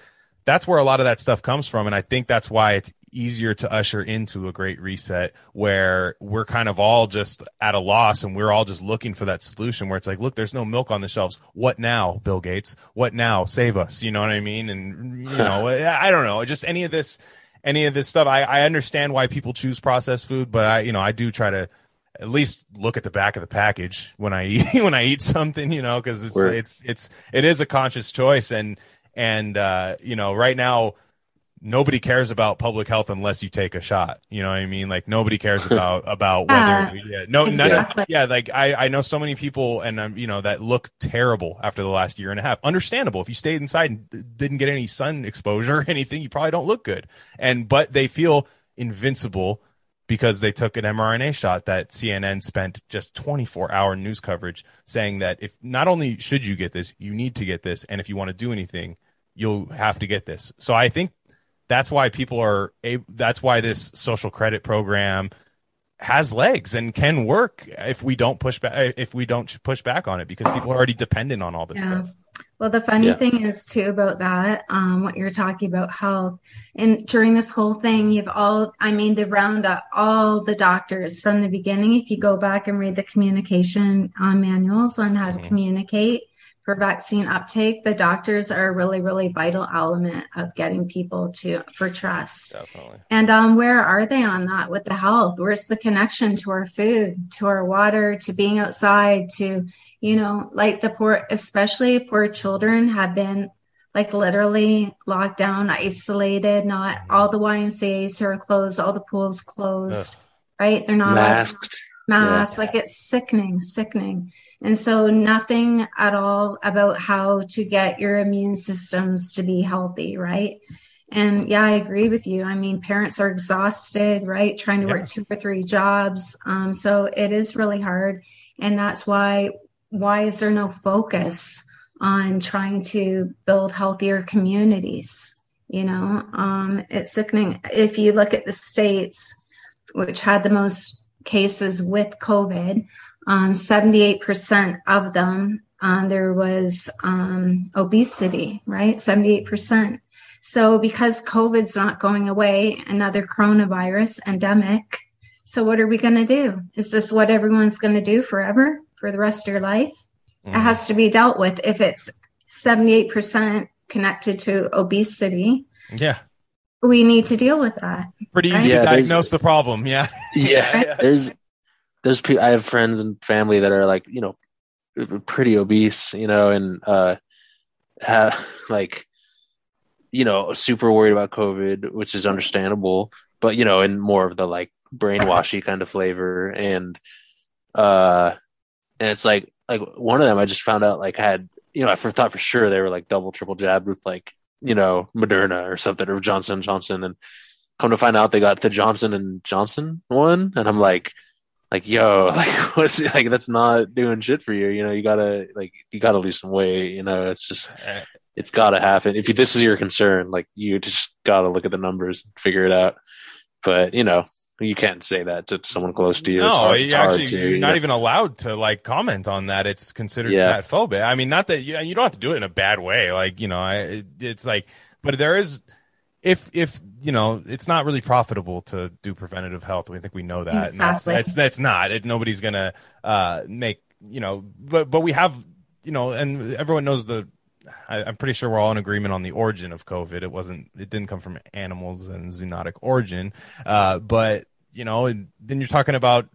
that's where a lot of that stuff comes from. And I think that's why it's easier to usher into a great reset where we're kind of all just at a loss and we're all just looking for that solution where it's like, look, there's no milk on the shelves. What now, Bill Gates? What now? Save us. You know what I mean? And, you know, I don't know. Just any of this, any of this stuff. I, I understand why people choose processed food, but I, you know, I do try to at least look at the back of the package when I eat, when I eat something, you know, cause it's, it's, it's, it is a conscious choice. And, and, uh, you know, right now, nobody cares about public health unless you take a shot. You know what I mean? Like nobody cares about about whether uh, yeah, no exactly. none of, yeah like I I know so many people and um, you know that look terrible after the last year and a half. Understandable if you stayed inside and didn't get any sun exposure or anything, you probably don't look good. And but they feel invincible because they took an mRNA shot that CNN spent just 24 hour news coverage saying that if not only should you get this, you need to get this and if you want to do anything, you'll have to get this. So I think that's why people are that's why this social credit program has legs and can work if we don't push back if we don't push back on it because people are already dependent on all this yeah. stuff well the funny yeah. thing is too about that um, what you're talking about health and during this whole thing you've all i mean they round up all the doctors from the beginning if you go back and read the communication uh, manuals on how mm-hmm. to communicate for vaccine uptake, the doctors are a really, really vital element of getting people to for trust. Definitely. And um, where are they on that with the health? Where's the connection to our food, to our water, to being outside, to you know, like the poor, especially poor children, have been like literally locked down, isolated. Not all the YMCA's are closed, all the pools closed. Ugh. Right? They're not Masked. Mass like it's sickening sickening. And so nothing at all about how to get your immune systems to be healthy right? And yeah i agree with you. I mean parents are exhausted right trying to Yeah. work two or three jobs. Um, so it is really hard. And that's why why is there no focus on trying to build healthier communities you know? Um, it's sickening. If you look at the states which had the most cases with COVID, um, 78% of them, um, there was um, obesity, right? 78%. So, because COVID's not going away, another coronavirus endemic. So, what are we going to do? Is this what everyone's going to do forever for the rest of your life? It Mhm. has to be dealt with. If it's 78% connected to obesity, Yeah. we need to deal with that. Pretty easy Right? to diagnose the problem. Yeah. Yeah, there's there's pe- I have friends and family that are like you know pretty obese, you know, and uh have like you know super worried about COVID, which is understandable, but you know, in more of the like brainwashy kind of flavor, and uh, and it's like like one of them I just found out like had you know I thought for sure they were like double triple jabbed with like you know Moderna or something or Johnson and Johnson and come to find out they got the Johnson and Johnson one, and I'm like, like yo, like what's like that's not doing shit for you. You know, you gotta like you gotta lose some weight. You know, it's just it's gotta happen. If you, this is your concern, like you just gotta look at the numbers and figure it out. But you know, you can't say that to someone close to you. It's No, hard, you it's actually to, you're you not even allowed to like comment on that. It's considered Yeah. fat phobic. I mean, not that you, you don't have to do it in a bad way. Like you know, I, it, it's like, but there is, if if you know, it's not really profitable to do preventative health. We think we know that. And that's, Exactly. that's that's not. It, nobody's gonna uh make you know, but but we have you know, and everyone knows the. I, I'm pretty sure we're all in agreement on the origin of COVID. It wasn't. It didn't come from animals and zoonotic origin. Uh, but you know, and then you're talking about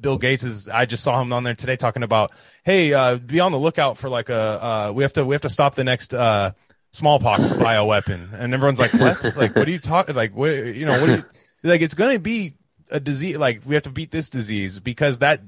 Bill Gates is I just saw him on there today talking about, hey, uh, be on the lookout for like a uh, we have to we have to stop the next uh, smallpox bioweapon, and everyone's like, what? like, what are you talking? Like, what? You know, what? Are you, like, it's going to be a disease. Like, we have to beat this disease because that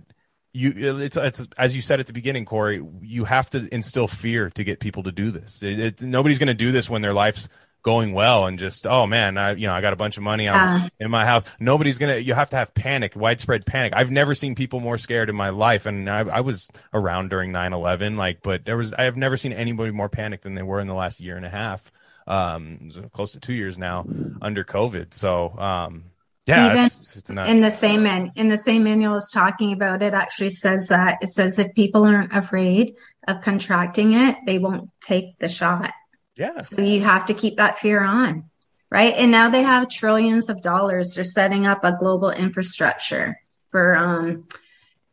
you it's, it's as you said at the beginning, Cory. You have to instill fear to get people to do this. It, it, nobody's going to do this when their life's going well and just oh man i you know i got a bunch of money I'm Yeah. in my house nobody's gonna you have to have panic widespread panic i've never seen people more scared in my life and i, I was around during 9-11 like but there was i have never seen anybody more panicked than they were in the last year and a half um close to two years now under covid so um yeah Even it's, it's nuts. in the same man in the same manual is talking about it actually says that it says if people aren't afraid of contracting it they won't take the shot yeah. So you have to keep that fear on right? And now they have trillions of dollars. They're setting up a global infrastructure for um,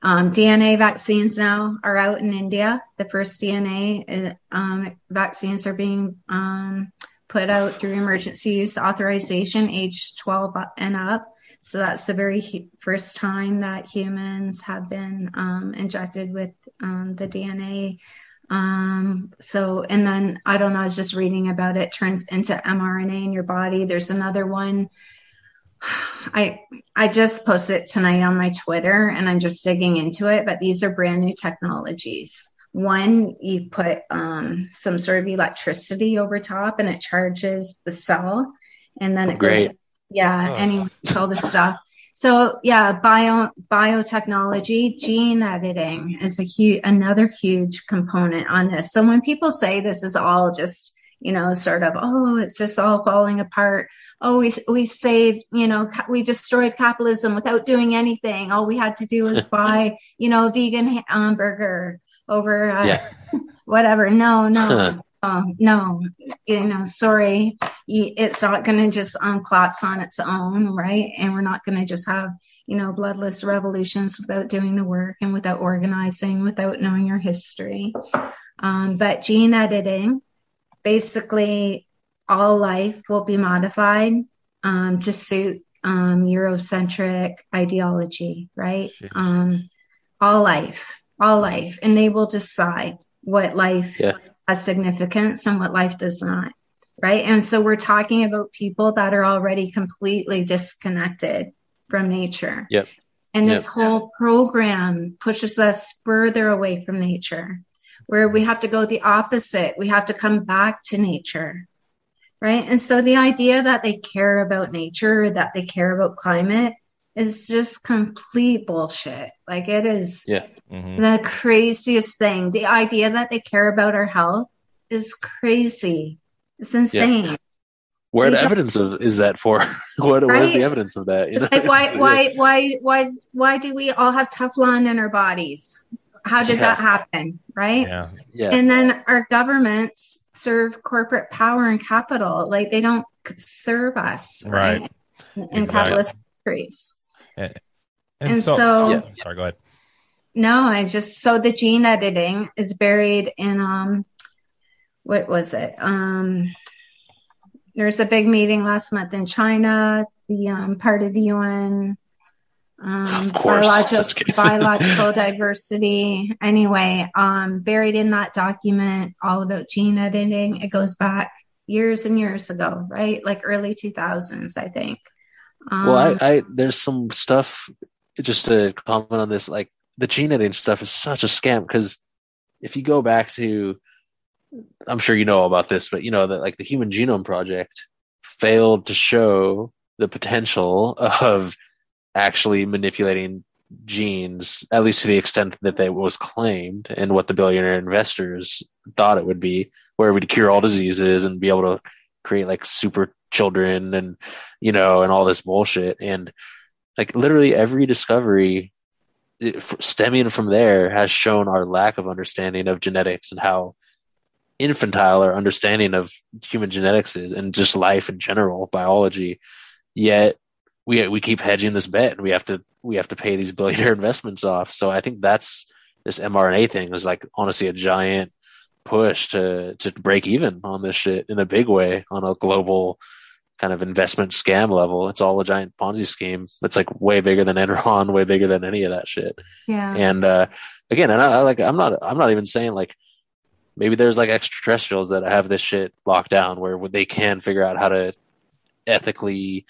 um, dna vaccines now are out in india. The first dna uh, um, vaccines are being um, put out through emergency use authorization age 12 and up. So that's the very hu- first time that humans have been um, injected with um, the dna um, so, and then I don't know, I was just reading about it turns into mRNA in your body. There's another one. I I just posted it tonight on my Twitter and I'm just digging into it, but these are brand new technologies. One, you put um, some sort of electricity over top and it charges the cell and then Oh, it great. goes, yeah, Oh. anyway, all this stuff. So yeah, bio biotechnology, gene editing is a huge another huge component on this. So when people say this is all just you know sort of oh it's just all falling apart oh we we saved you know we destroyed capitalism without doing anything all we had to do was buy you know a vegan hamburger over uh, Yeah. whatever no no um, no you know sorry. It's not going to just um, collapse on its own right? And we're not going to just have you know bloodless revolutions without doing the work and without organizing without knowing your history. Um, but gene editing, basically, all life will be modified um, to suit um, Eurocentric ideology, right? Um, all life, all life, and they will decide what life Yeah. Has significance and what life does not, right? And so we're talking about people that are already completely disconnected from nature. Yep. And this Yep. whole program pushes us further away from nature, where we have to go the opposite. We have to come back to nature. Right. And so the idea that they care about nature or that they care about climate is just complete bullshit. Like it is Yeah. Mhm. the craziest thing. The idea that they care about our health is crazy. It's insane. Where the evidence of is that for? what where's the evidence of that? You It's know, like why it's- why why why why do we all have Teflon in our bodies? How did Yeah. that happen? Right? Yeah. Yeah. And then our governments serve corporate power and capital. Like they don't serve us, right? Right. In, in Exactly. capitalist countries. And, And so, so- Yeah. sorry, go ahead. No, I just so the gene editing is buried in um what was it? Um there's a big meeting last month in China, the um part of the UN um Of course. biological biological diversity. Anyway, um buried in that document all about gene editing. It goes back years and years ago, right? Like early 2000s, I think. Um, Well, I, I there's some stuff just to comment on this. Like the gene editing stuff is such a scam because if you go back to, I'm sure you know about this, but you know that like the Human Genome Project failed to show the potential of actually manipulating genes, at least to the extent that they was claimed and what the billionaire investors thought it would be, where we'd cure all diseases and be able to create like super children and you know and all this bullshit. And like literally every discovery stemming from there has shown our lack of understanding of genetics and how infantile our understanding of human genetics is and just life in general biology. Yet we we keep hedging this bet and we have to we have to pay these billionaire investments off. So i think that's this mrna thing is like honestly a giant push to to break even on this shit in a big way on a global kind of investment scam level. It's all a giant Ponzi scheme. It's like way bigger than Enron, way bigger than any of that shit. yeah. And uh, again, and I, I like I'm not I'm not even saying like maybe there's like extraterrestrials that have this shit locked down where they can figure out how to ethically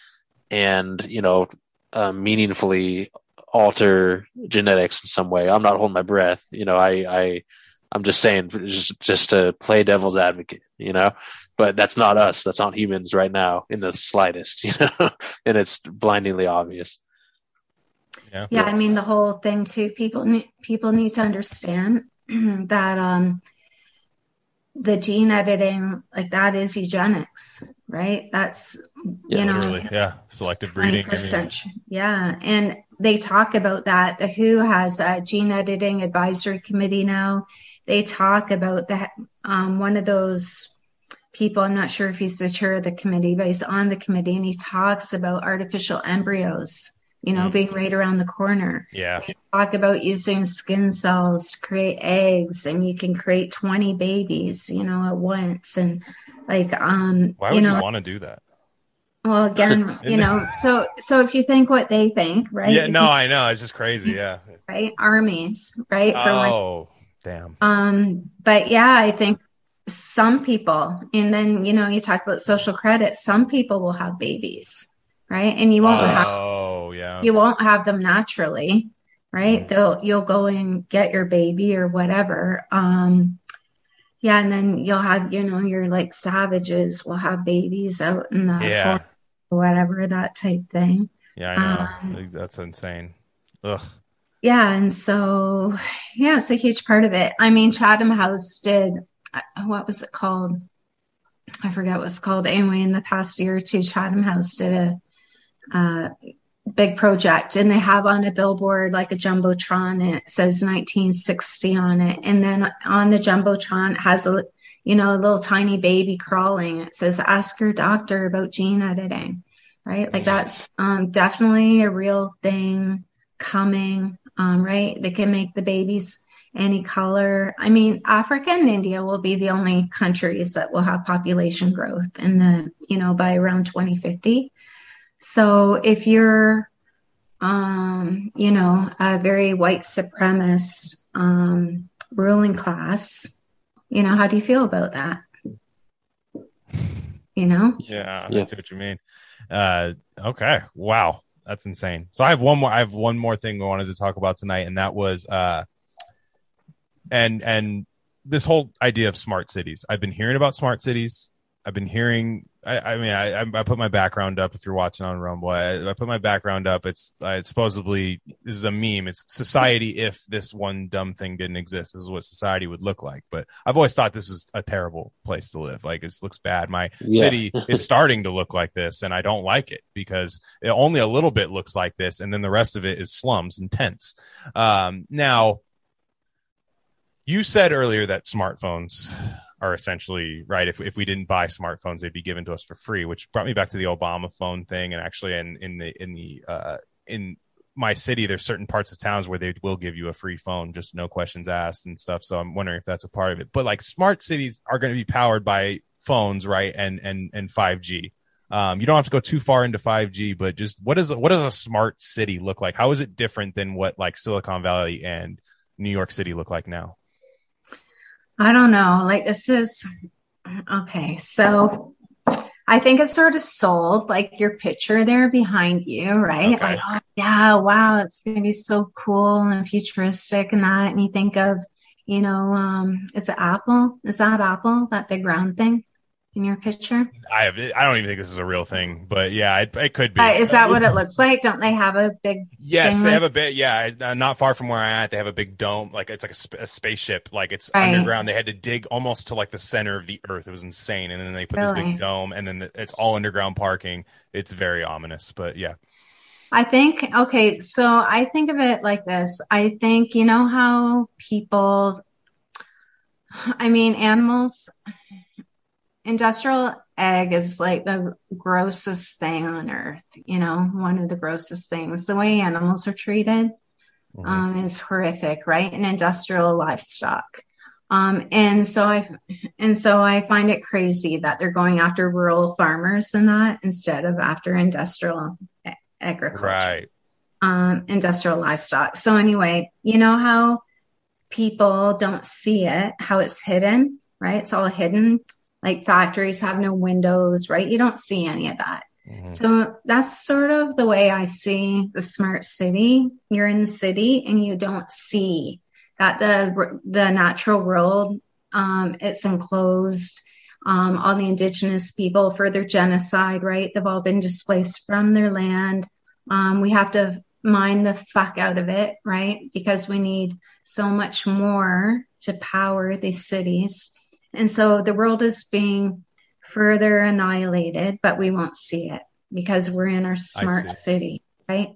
and you know uh, meaningfully alter genetics in some way. I'm not holding my breath. You know, I I I'm just saying just just to play devil's advocate. You know, but that's not us. That's not humans right now in the slightest. You know, and it's blindingly obvious. Yeah. yeah i mean the whole thing too people need people need to understand that um the gene editing like that is eugenics right that's Yeah, you know Literally. Yeah. Selective breeding. I mean, yeah and they talk about that the who has a gene editing advisory committee now they talk about that um, one of those people i'm not sure if he's the chair of the committee but he's on the committee and he talks about artificial embryos you know Mm. being right around the corner yeah. talk about using skin cells to create eggs and you can create 20 babies you know at once and like um Why you would you, know want to do that? well again you know so so if you think what they think right Yeah. No, I know. It's just crazy. Yeah. right armies right for like Oh, damn. um but yeah i think some people and then you know you talk about social credit some people will have babies right and you won't have Oh, yeah. you won't have them naturally right Mhm. they'll you'll go and get your baby or whatever um yeah and then you'll have you know your like savages will have babies out in the Yeah. forest or whatever that type thing Yeah, I know. Um, That's insane. Ugh. yeah and so yeah it's a huge part of it i mean chatham house did what was it called? I forget what it's called. Anyway in the past year or two chatham house did a uh, big project and they have on a billboard like a jumbotron and it says 1960 on it. And then on the jumbotron has a you know a little tiny baby crawling. It says ask your doctor about gene editing right? Like that's um, definitely a real thing coming um, right? They can make the babies any color. I mean, Africa and India will be the only countries that will have population growth in the, you know, by around 2050. So if you're, um, you know, a very white supremacist um, ruling class, you know, how do you feel about that? You know? Yeah, Yeah. see what you mean. Uh, okay, wow, that's insane. So I have one more. I have one more thing I wanted to talk about tonight, and that was uh, and and this whole idea of smart cities. I've been hearing about smart cities. I've been hearing. I, I mean, I, I put my background up. If you're watching on Rumble, I, I put my background up. It's, it's supposedly this is a meme. It's society if this one dumb thing didn't exist. This is what society would look like. But I've always thought this is a terrible place to live. Like it looks bad. My Yeah. city is starting to look like this, and I don't like it because it only a little bit looks like this, and then the rest of it is slums and tents. Um, now, you said earlier that smartphones are essentially right. If if we didn't buy smartphones, they'd be given to us for free, which brought me back to the Obama phone thing. And actually, in in the in the uh, in my city, there's certain parts of towns where they will give you a free phone, just no questions asked and stuff. So I'm wondering if that's a part of it. But like smart cities are going to be powered by phones, right? And and and 5G. Um, you don't have to go too far into 5G, but just what is what does a smart city look like? How is it different than what like Silicon Valley and New York City look like now? I don't know. Like this is okay. So I think it's sort of sold like your picture there behind you, right? Okay. Like, oh, yeah, wow, it's gonna be so cool and futuristic and that. And you think of, you know, um, is it Apple? Is that Apple? That big round thing in your picture? I have I don't even think this is a real thing, but yeah, it, it could be. Uh, is that what it looks like? Don't they have a big Yes, they like- have a bit. Yeah, uh, not far from where I'm at, they have a big dome, like it's like a, sp- a spaceship, like it's Right. underground. They had to dig almost to like the center of the earth. It was insane, and then they put this big dome, and then it's all underground parking. It's very ominous, but yeah, I think, okay, so I think of it like this. I think, you know how people, I mean, animals, industrial egg is like the grossest thing on earth, you know, one of the grossest things. The way animals are treated Mhm. um, is horrific, right? And industrial livestock. Um, and so I, and so I find it crazy that they're going after rural farmers and that instead of after industrial a- agriculture right. um, industrial livestock. So anyway, you know how people don't see it, how it's hidden, right? It's all hidden. Like factories have no windows, right? You don't see any of that. Mhm. So that's sort of the way I see the smart city. You're in the city and you don't see that the the natural world um, it's enclosed. Um, all the indigenous people for their genocide, right? They've all been displaced from their land. Um, we have to mine the fuck out of it, right? Because we need so much more to power these cities. And so the world is being further annihilated, but we won't see it because we're in our smart city, right?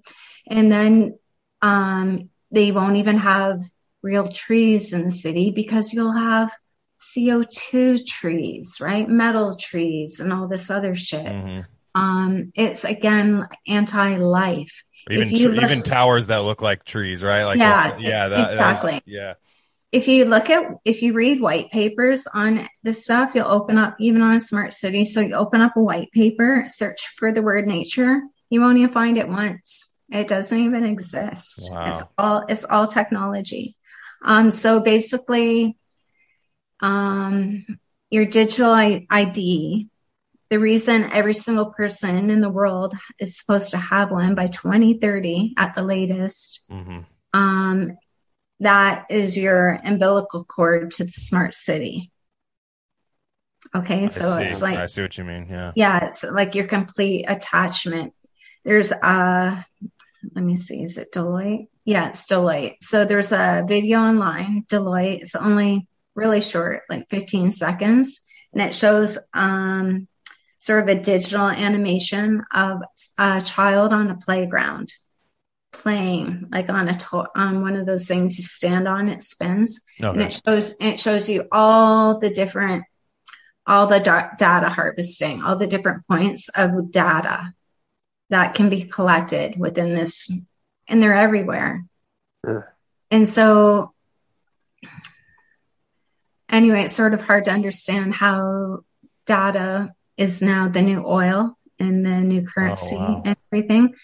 And then um, they won't even have real trees in the city because you'll have CO2 trees, right? Metal trees and all this other shit. Mhm. Um, it's again anti-life. Even tr- look- even towers that look like trees, right? Like Yeah, yeah, that, exactly. yeah, If you look at, if you read white papers on this stuff, you'll open up even on a smart city. So you open up a white paper, search for the word nature, you won't even find it once. It doesn't even exist. Wow. It's all it's all technology. Um, so basically, um, your digital I- ID. The reason every single person in the world is supposed to have one by 2030 at the latest hmm um, that is your umbilical cord to the smart city. Okay, so it's like I see what you mean. Yeah, yeah, it's like your complete attachment. There's a let me see, is it Deloitte? Yeah, it's Deloitte. So there's a video online, Deloitte. It's only really short, like 15 seconds, and it shows um sort of a digital animation of a child on a playground playing like on a to- on one of those things you stand on it spins and it shows it shows you all the different all the da- data harvesting all the different points of data that can be collected within this and they're everywhere and so anyway, it's sort of hard to understand how data is now the new oil and the new currency Oh, wow. and everything.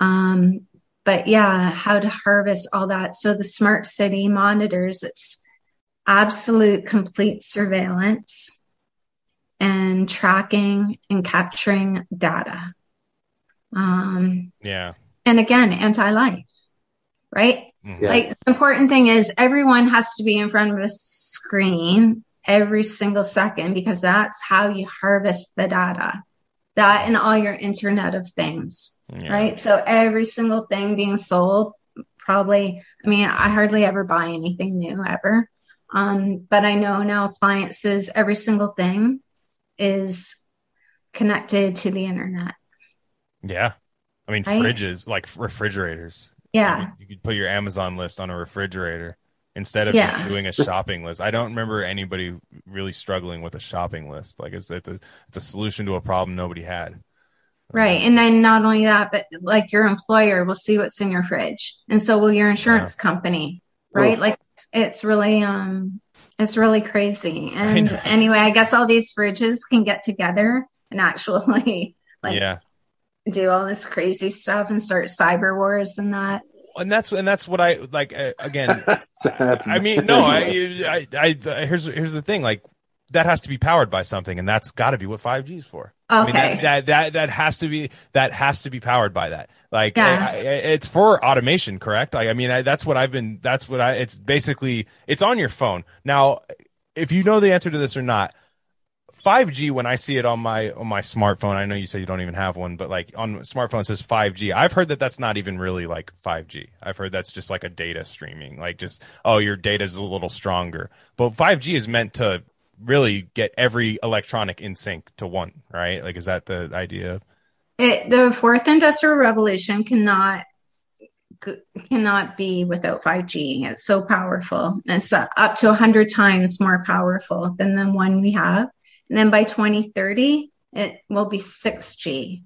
Um, but yeah, how to harvest all that. So the smart city monitors, it's absolute complete surveillance and tracking and capturing data. Um, Yeah. and again, anti life, right? Mhm. Yeah. Like the important thing is everyone has to be in front of a screen every single second because that's how you harvest the data. That and all your Internet of Things, Yeah. right? So every single thing being sold, probably. I mean, I hardly ever buy anything new ever, um, but I know now appliances, every single thing is connected to the internet. Yeah. I mean, Right? fridges, like refrigerators. Yeah. You could put your Amazon list on a refrigerator instead of Yeah. just doing a shopping list. I don't remember anybody really struggling with a shopping list. Like it's it's a it's a solution to a problem nobody had. Right. And then not only that, but like your employer will see what's in your fridge. And so will your insurance company. Right. Ooh. Like it's, it's really, um, it's really crazy. And know. anyway, I guess all these fridges can get together and actually like yeah. do all this crazy stuff and start cyber wars and that. And that's and that's what I like uh, again that's- I mean, no, I, I, I, I, here's here's the thing, like that has to be powered by something, and that's got to be what 5G is for. I mean, Okay. that, that that that has to be that has to be powered by that. Like, Yeah. I- I- it's for automation, correct? Like, I mean, I, that's what I've been. That's what I. It's basically it's on your phone now. If you know the answer to this or not, 5G when I see it on my on my smartphone, I know you say you don't even have one, but like on smartphone it says 5G. I've heard that that's not even really like 5G. I've heard that's just like a data streaming, like just oh your data's a little stronger. But 5G is meant to really get every electronic in sync to one, right? Like is that the idea? It, the fourth industrial revolution cannot cannot be without 5G. It's so powerful. It's up to 100 times more powerful than the one we have. And then by 2030, it will be 6G.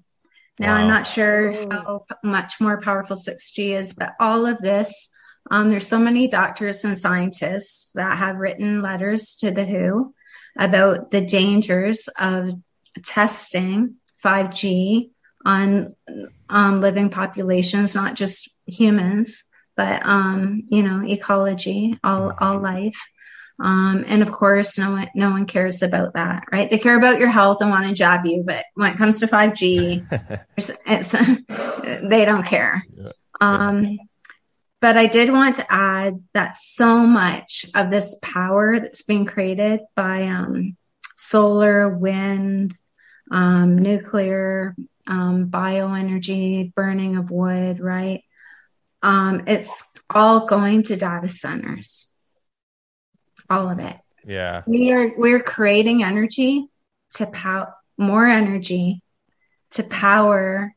Now, I'm not sure how much more powerful 6G is, but all of this, um, there's so many doctors and scientists that have written letters to the WHO about the dangers of testing 5G on on living populations, not just humans, but um, you know, ecology, all all life. Um, and of course, no one no one cares about that, right? They care about your health and want to jab you, but when it comes to 5G, it's, it's they don't care. Yeah. Um, but I did want to add that so much of this power that's being created by um, solar, wind, um, nuclear, um, bioenergy, burning of wood, right? Um, it's all going to data centers. All of it. Yeah. We are we're creating energy to power more energy to power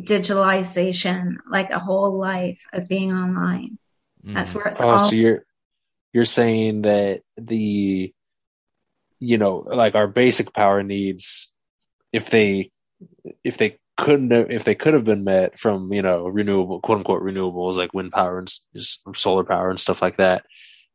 digitalization, like a whole life of being online. That's Mhm. where it's Oh, all so you're you're saying that the you know like our basic power needs if they if they couldn't have, if they could have been met from you know renewable quote unquote renewables like wind power and s- solar power and stuff like that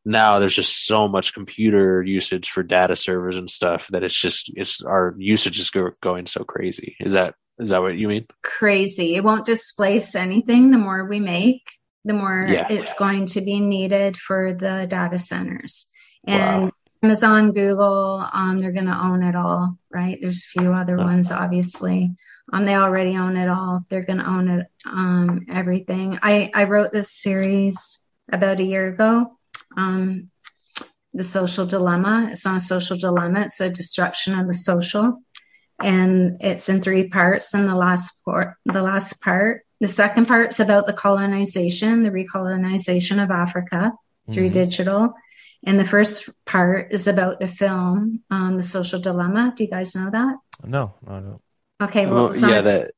now there's just so much computer usage for data servers and stuff that it's just it's our usage is go, going so crazy is that is that what you mean crazy. It won't displace anything. The more we make, the more Yeah. it's going to be needed for the data centers. And Wow. Amazon, Google, um, they're going to own it all, right? There's a few other Oh. ones, obviously. Um, they already own it all. They're going to own it, um, everything. I, I wrote this series about a year ago. Um, the social dilemma. It's not a social dilemma. It's a destruction of the social and it's in three parts and the last part the last part the second part's about the colonization the recolonization of africa through Mhm. digital and the first part is about the film um, the social dilemma do you guys know that No, no, no. okay well it's yeah on- that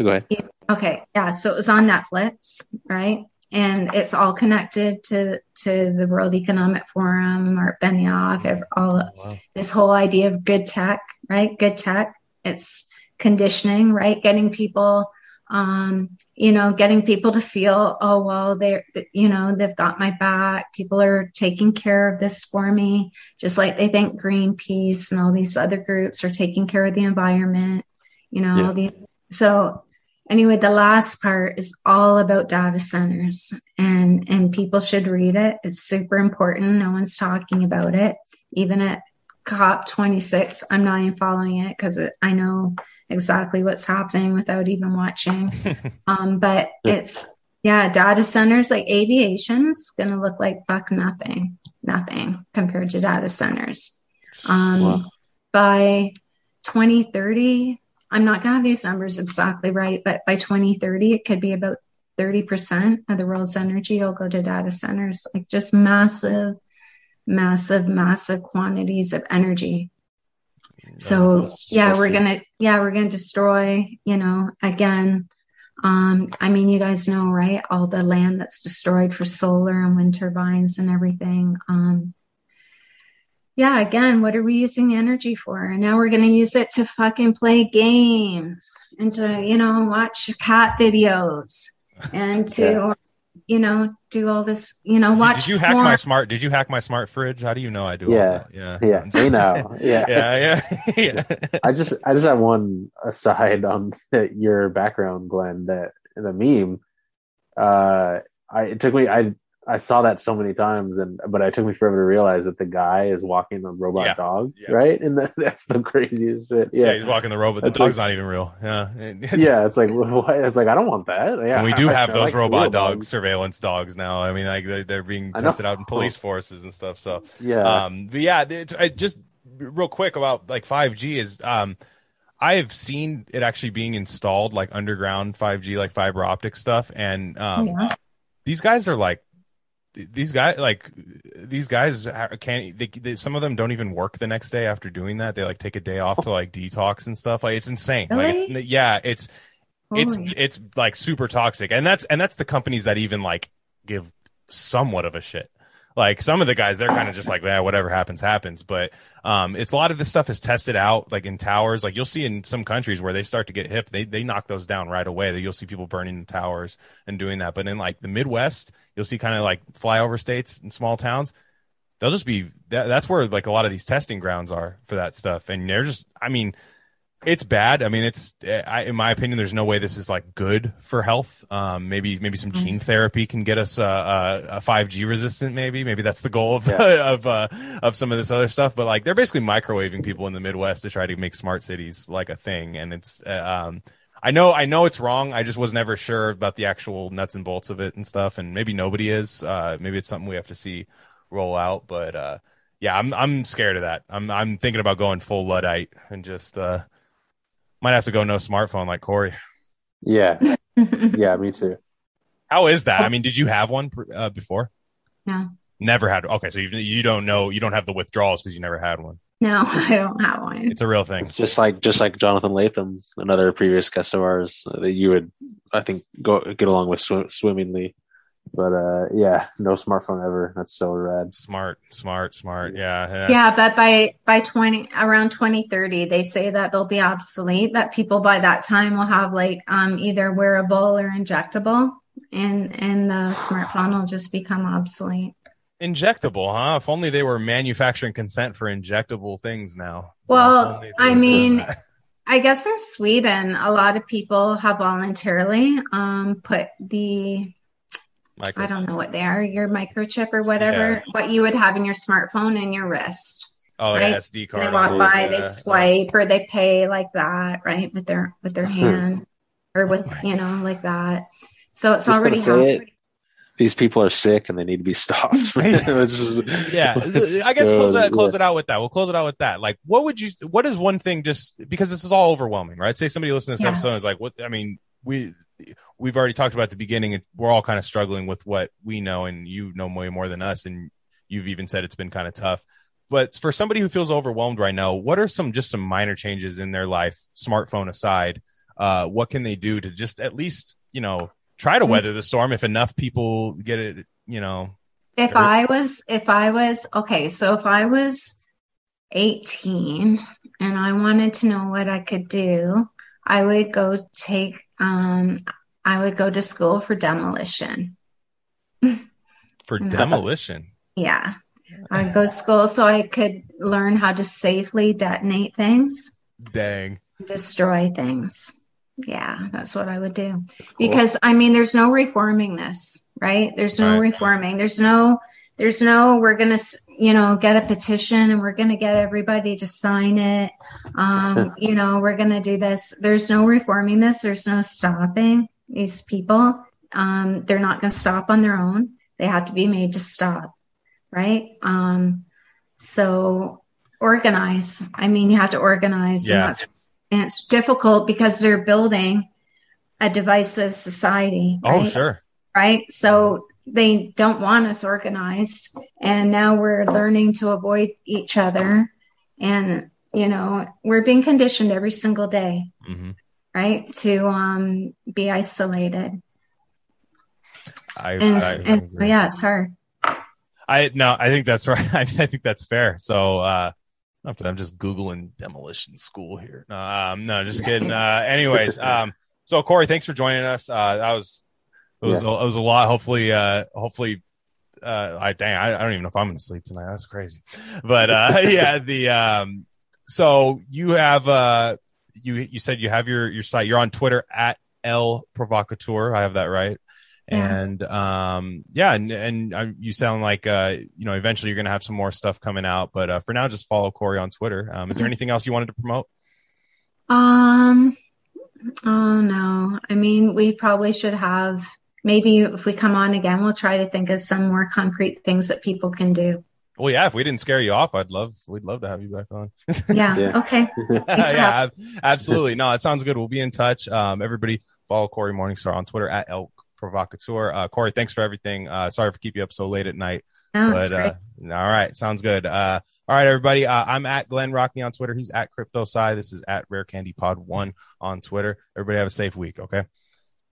go ahead Okay, yeah. So it was on Netflix, right? And it's all connected to to the World Economic Forum, Mark Benioff, all Wow. this whole idea of good tech, right? Good tech. It's conditioning, right? Getting people um, you know, getting people to feel, oh, well, they're, you know, they've got my back. People are taking care of this for me, just like they think Greenpeace and all these other groups are taking care of the environment, you know, Yeah. the, so anyway, the last part is all about data centers and, and people should read it. It's super important. No one's talking about it. Even at COP 26, I'm not even following it because I know exactly what's happening without even watching. Um, but it's yeah, data centers like aviation's gonna look like fuck nothing, nothing compared to data centers. Um, Wow. by 2030, I'm not gonna have these numbers exactly right, but by 2030, it could be about 30% of the world's energy will go to data centers, like just massive, massive, massive quantities of energy. So yeah, we're gonna yeah, we're gonna destroy, you know, again. Um, I mean, you guys know, right? All the land that's destroyed for solar and wind turbines and everything. Um, yeah, again, what are we using the energy for? And now we're gonna use it to fucking play games and to, you know, watch cat videos and to, Yeah. you know, do all this, you know, watch Did you hack porn. my smart? Did you hack my smart fridge? How do you know I do all Yeah. that? Yeah. Yeah, they know. Yeah. yeah, yeah, yeah. I just I just have one aside on the, your background, Glenn. That the meme. Uh, I it took me I I saw that so many times, and but it took me forever to realize that the guy is walking a robot Yeah. dog, Yeah. right? And the, that's the craziest shit. yeah. Yeah, he's walking the robot. The That's dog's like- not even real. Yeah. yeah. It's like what? It's like I don't want that. Yeah, And we do have I those like robot dogs, surveillance dogs now. I mean, like they're, they're being tested out in police forces and stuff. So, Yeah, um, but yeah, it's, I, just real quick about like 5G is, um, I have seen it actually being installed like underground 5G, like fiber optic stuff. And, um, Yeah. these guys are like, these guys like these guys can't they, they some of them don't even work the next day after doing that. They like take a day off to like detox and stuff. Like it's insane. Like it's yeah it's it's it's like super toxic. And that's and that's the companies that even like give somewhat of a shit like some of the guys they're kind of just like yeah whatever happens happens. But um it's a lot of this stuff is tested out like in towers. Like you'll see in some countries where they start to get hip they they knock those down right away. You'll see people burning the towers and doing that. But in like the midwest you'll see kind of like flyover states and small towns. They'll just be that, that's where like a lot of these testing grounds are for that stuff. And they're just i mean it's bad. I mean, it's I, in my opinion, there's no way this is like good for health. Um, maybe maybe some gene therapy can get us uh, a, a 5G resistant. Maybe maybe that's the goal of of uh, of some of this other stuff. But like they're basically microwaving people in the Midwest to try to make smart cities like a thing. And it's uh, um, I know I know it's wrong. I just was never sure about the actual nuts and bolts of it and stuff. And maybe nobody is. Uh, maybe it's something we have to see roll out. But uh, yeah, I'm I'm scared of that. I'm I'm thinking about going full luddite and just uh might have to go no smartphone like Cory. yeah, yeah. Me too. How is that? I mean, did you have one uh, before? No. Never had. Okay, so you you don't know you don't have the withdrawals because you never had one. No, I don't have one. It's a real thing. It's just like just like Jonathan Latham, another previous guest of ours uh, that you would, I think, go get along with sw- swimmingly. But uh, yeah, no smartphone ever. That's so rad. Smart, smart, smart. Yeah. that's- Yeah, but by by 20 around 2030, they say that they'll be obsolete, that people by that time will have like um either wearable or injectable and and the smartphone will just become obsolete. Injectable, huh? If only they were manufacturing consent for injectable things now. Well, If only they I mean. I guess in Sweden, a lot of people have voluntarily um put the Micro- I don't know what they are, your microchip or whatever, Yeah. what you would have in your smartphone and your wrist. oh, right? yeah, SD card. they on walk it. by, Yeah. they swipe, or they pay like that, right, with their with their hand, or with you know like that. So it's Just already happening. it. These people are sick and they need to be stopped. It's just- yeah let's i guess close go, it close yeah. it out with that we'll close it out with that like what would you what is one thing just because this is all overwhelming right say somebody listening to this Yeah. episode is like what i mean we we've already talked about the beginning. And we're all kind of struggling with what we know and you know way more than us and you've even said it's been kind of tough. But for somebody who feels overwhelmed right now what are some just some minor changes in their life smartphone aside uh what can they do to just at least you know try to Mm. weather the storm if enough people get it you know? If I was, if I was okay, so if I was 18 and I wanted to know what I could do, I would go take um, I would go to school for demolition. For demolition. Yeah. I'd go to school so I could learn how to safely detonate things, Dang. destroy things. Yeah, that's what I would do. Cool. Because I mean, there's no reforming this, right? There's no Right. reforming. There's no, there's no, we're going to, you know, get a petition and we're going to get everybody to sign it. Um, you know, we're going to do this. There's no reforming this. There's no stopping these people. Um, they're not going to stop on their own. They have to be made to stop, right? Um, so organize. I mean, you have to organize. Yeah. And, and it's difficult because they're building a divisive society. Oh, sure. right? So they don't want us organized. And now we're learning to avoid each other. And, you know, we're being conditioned every single day, hmm right? To um, be isolated. I, And, I, and yeah, it's hard. I no, I think that's right. I, think that's fair. So uh I'm I'm just googling demolition school here. Um, no, just kidding. Uh, anyways, um, so Cory, thanks for joining us. Uh, that was it was Yeah. a, it was a lot. Hopefully, uh, hopefully, uh, I dang, I, I don't even know if I'm going to sleep tonight. That's crazy. But uh, yeah, the um, so you have uh, you you said you have your your site. You're on Twitter at Elle Provocateur. I have that right. Yeah. And um, yeah, and and uh, you sound like uh, you know, eventually you're gonna have some more stuff coming out. But uh, for now, just follow Cory on Twitter. Um, is there anything else you wanted to promote? Um, oh no. I mean, we probably should have, maybe if we come on again, we'll try to think of some more concrete things that people can do. Well, yeah, if we didn't scare you off, I'd love we'd love to have you back on. Yeah. Yeah. Okay. yeah, ab- absolutely. No, it sounds good. We'll be in touch. Um, everybody follow Cory Morningstar on Twitter at Elle Provocateur. Uh, Cory, thanks for everything. Uh, sorry for keeping you up so late at night. No, but great. uh, all right, sounds good. Uh, all right, everybody. Uh, I'm at Glenn Rockney on Twitter. He's at Crypto This is at Rare Candy Pod One on Twitter. Everybody have a safe week. Okay.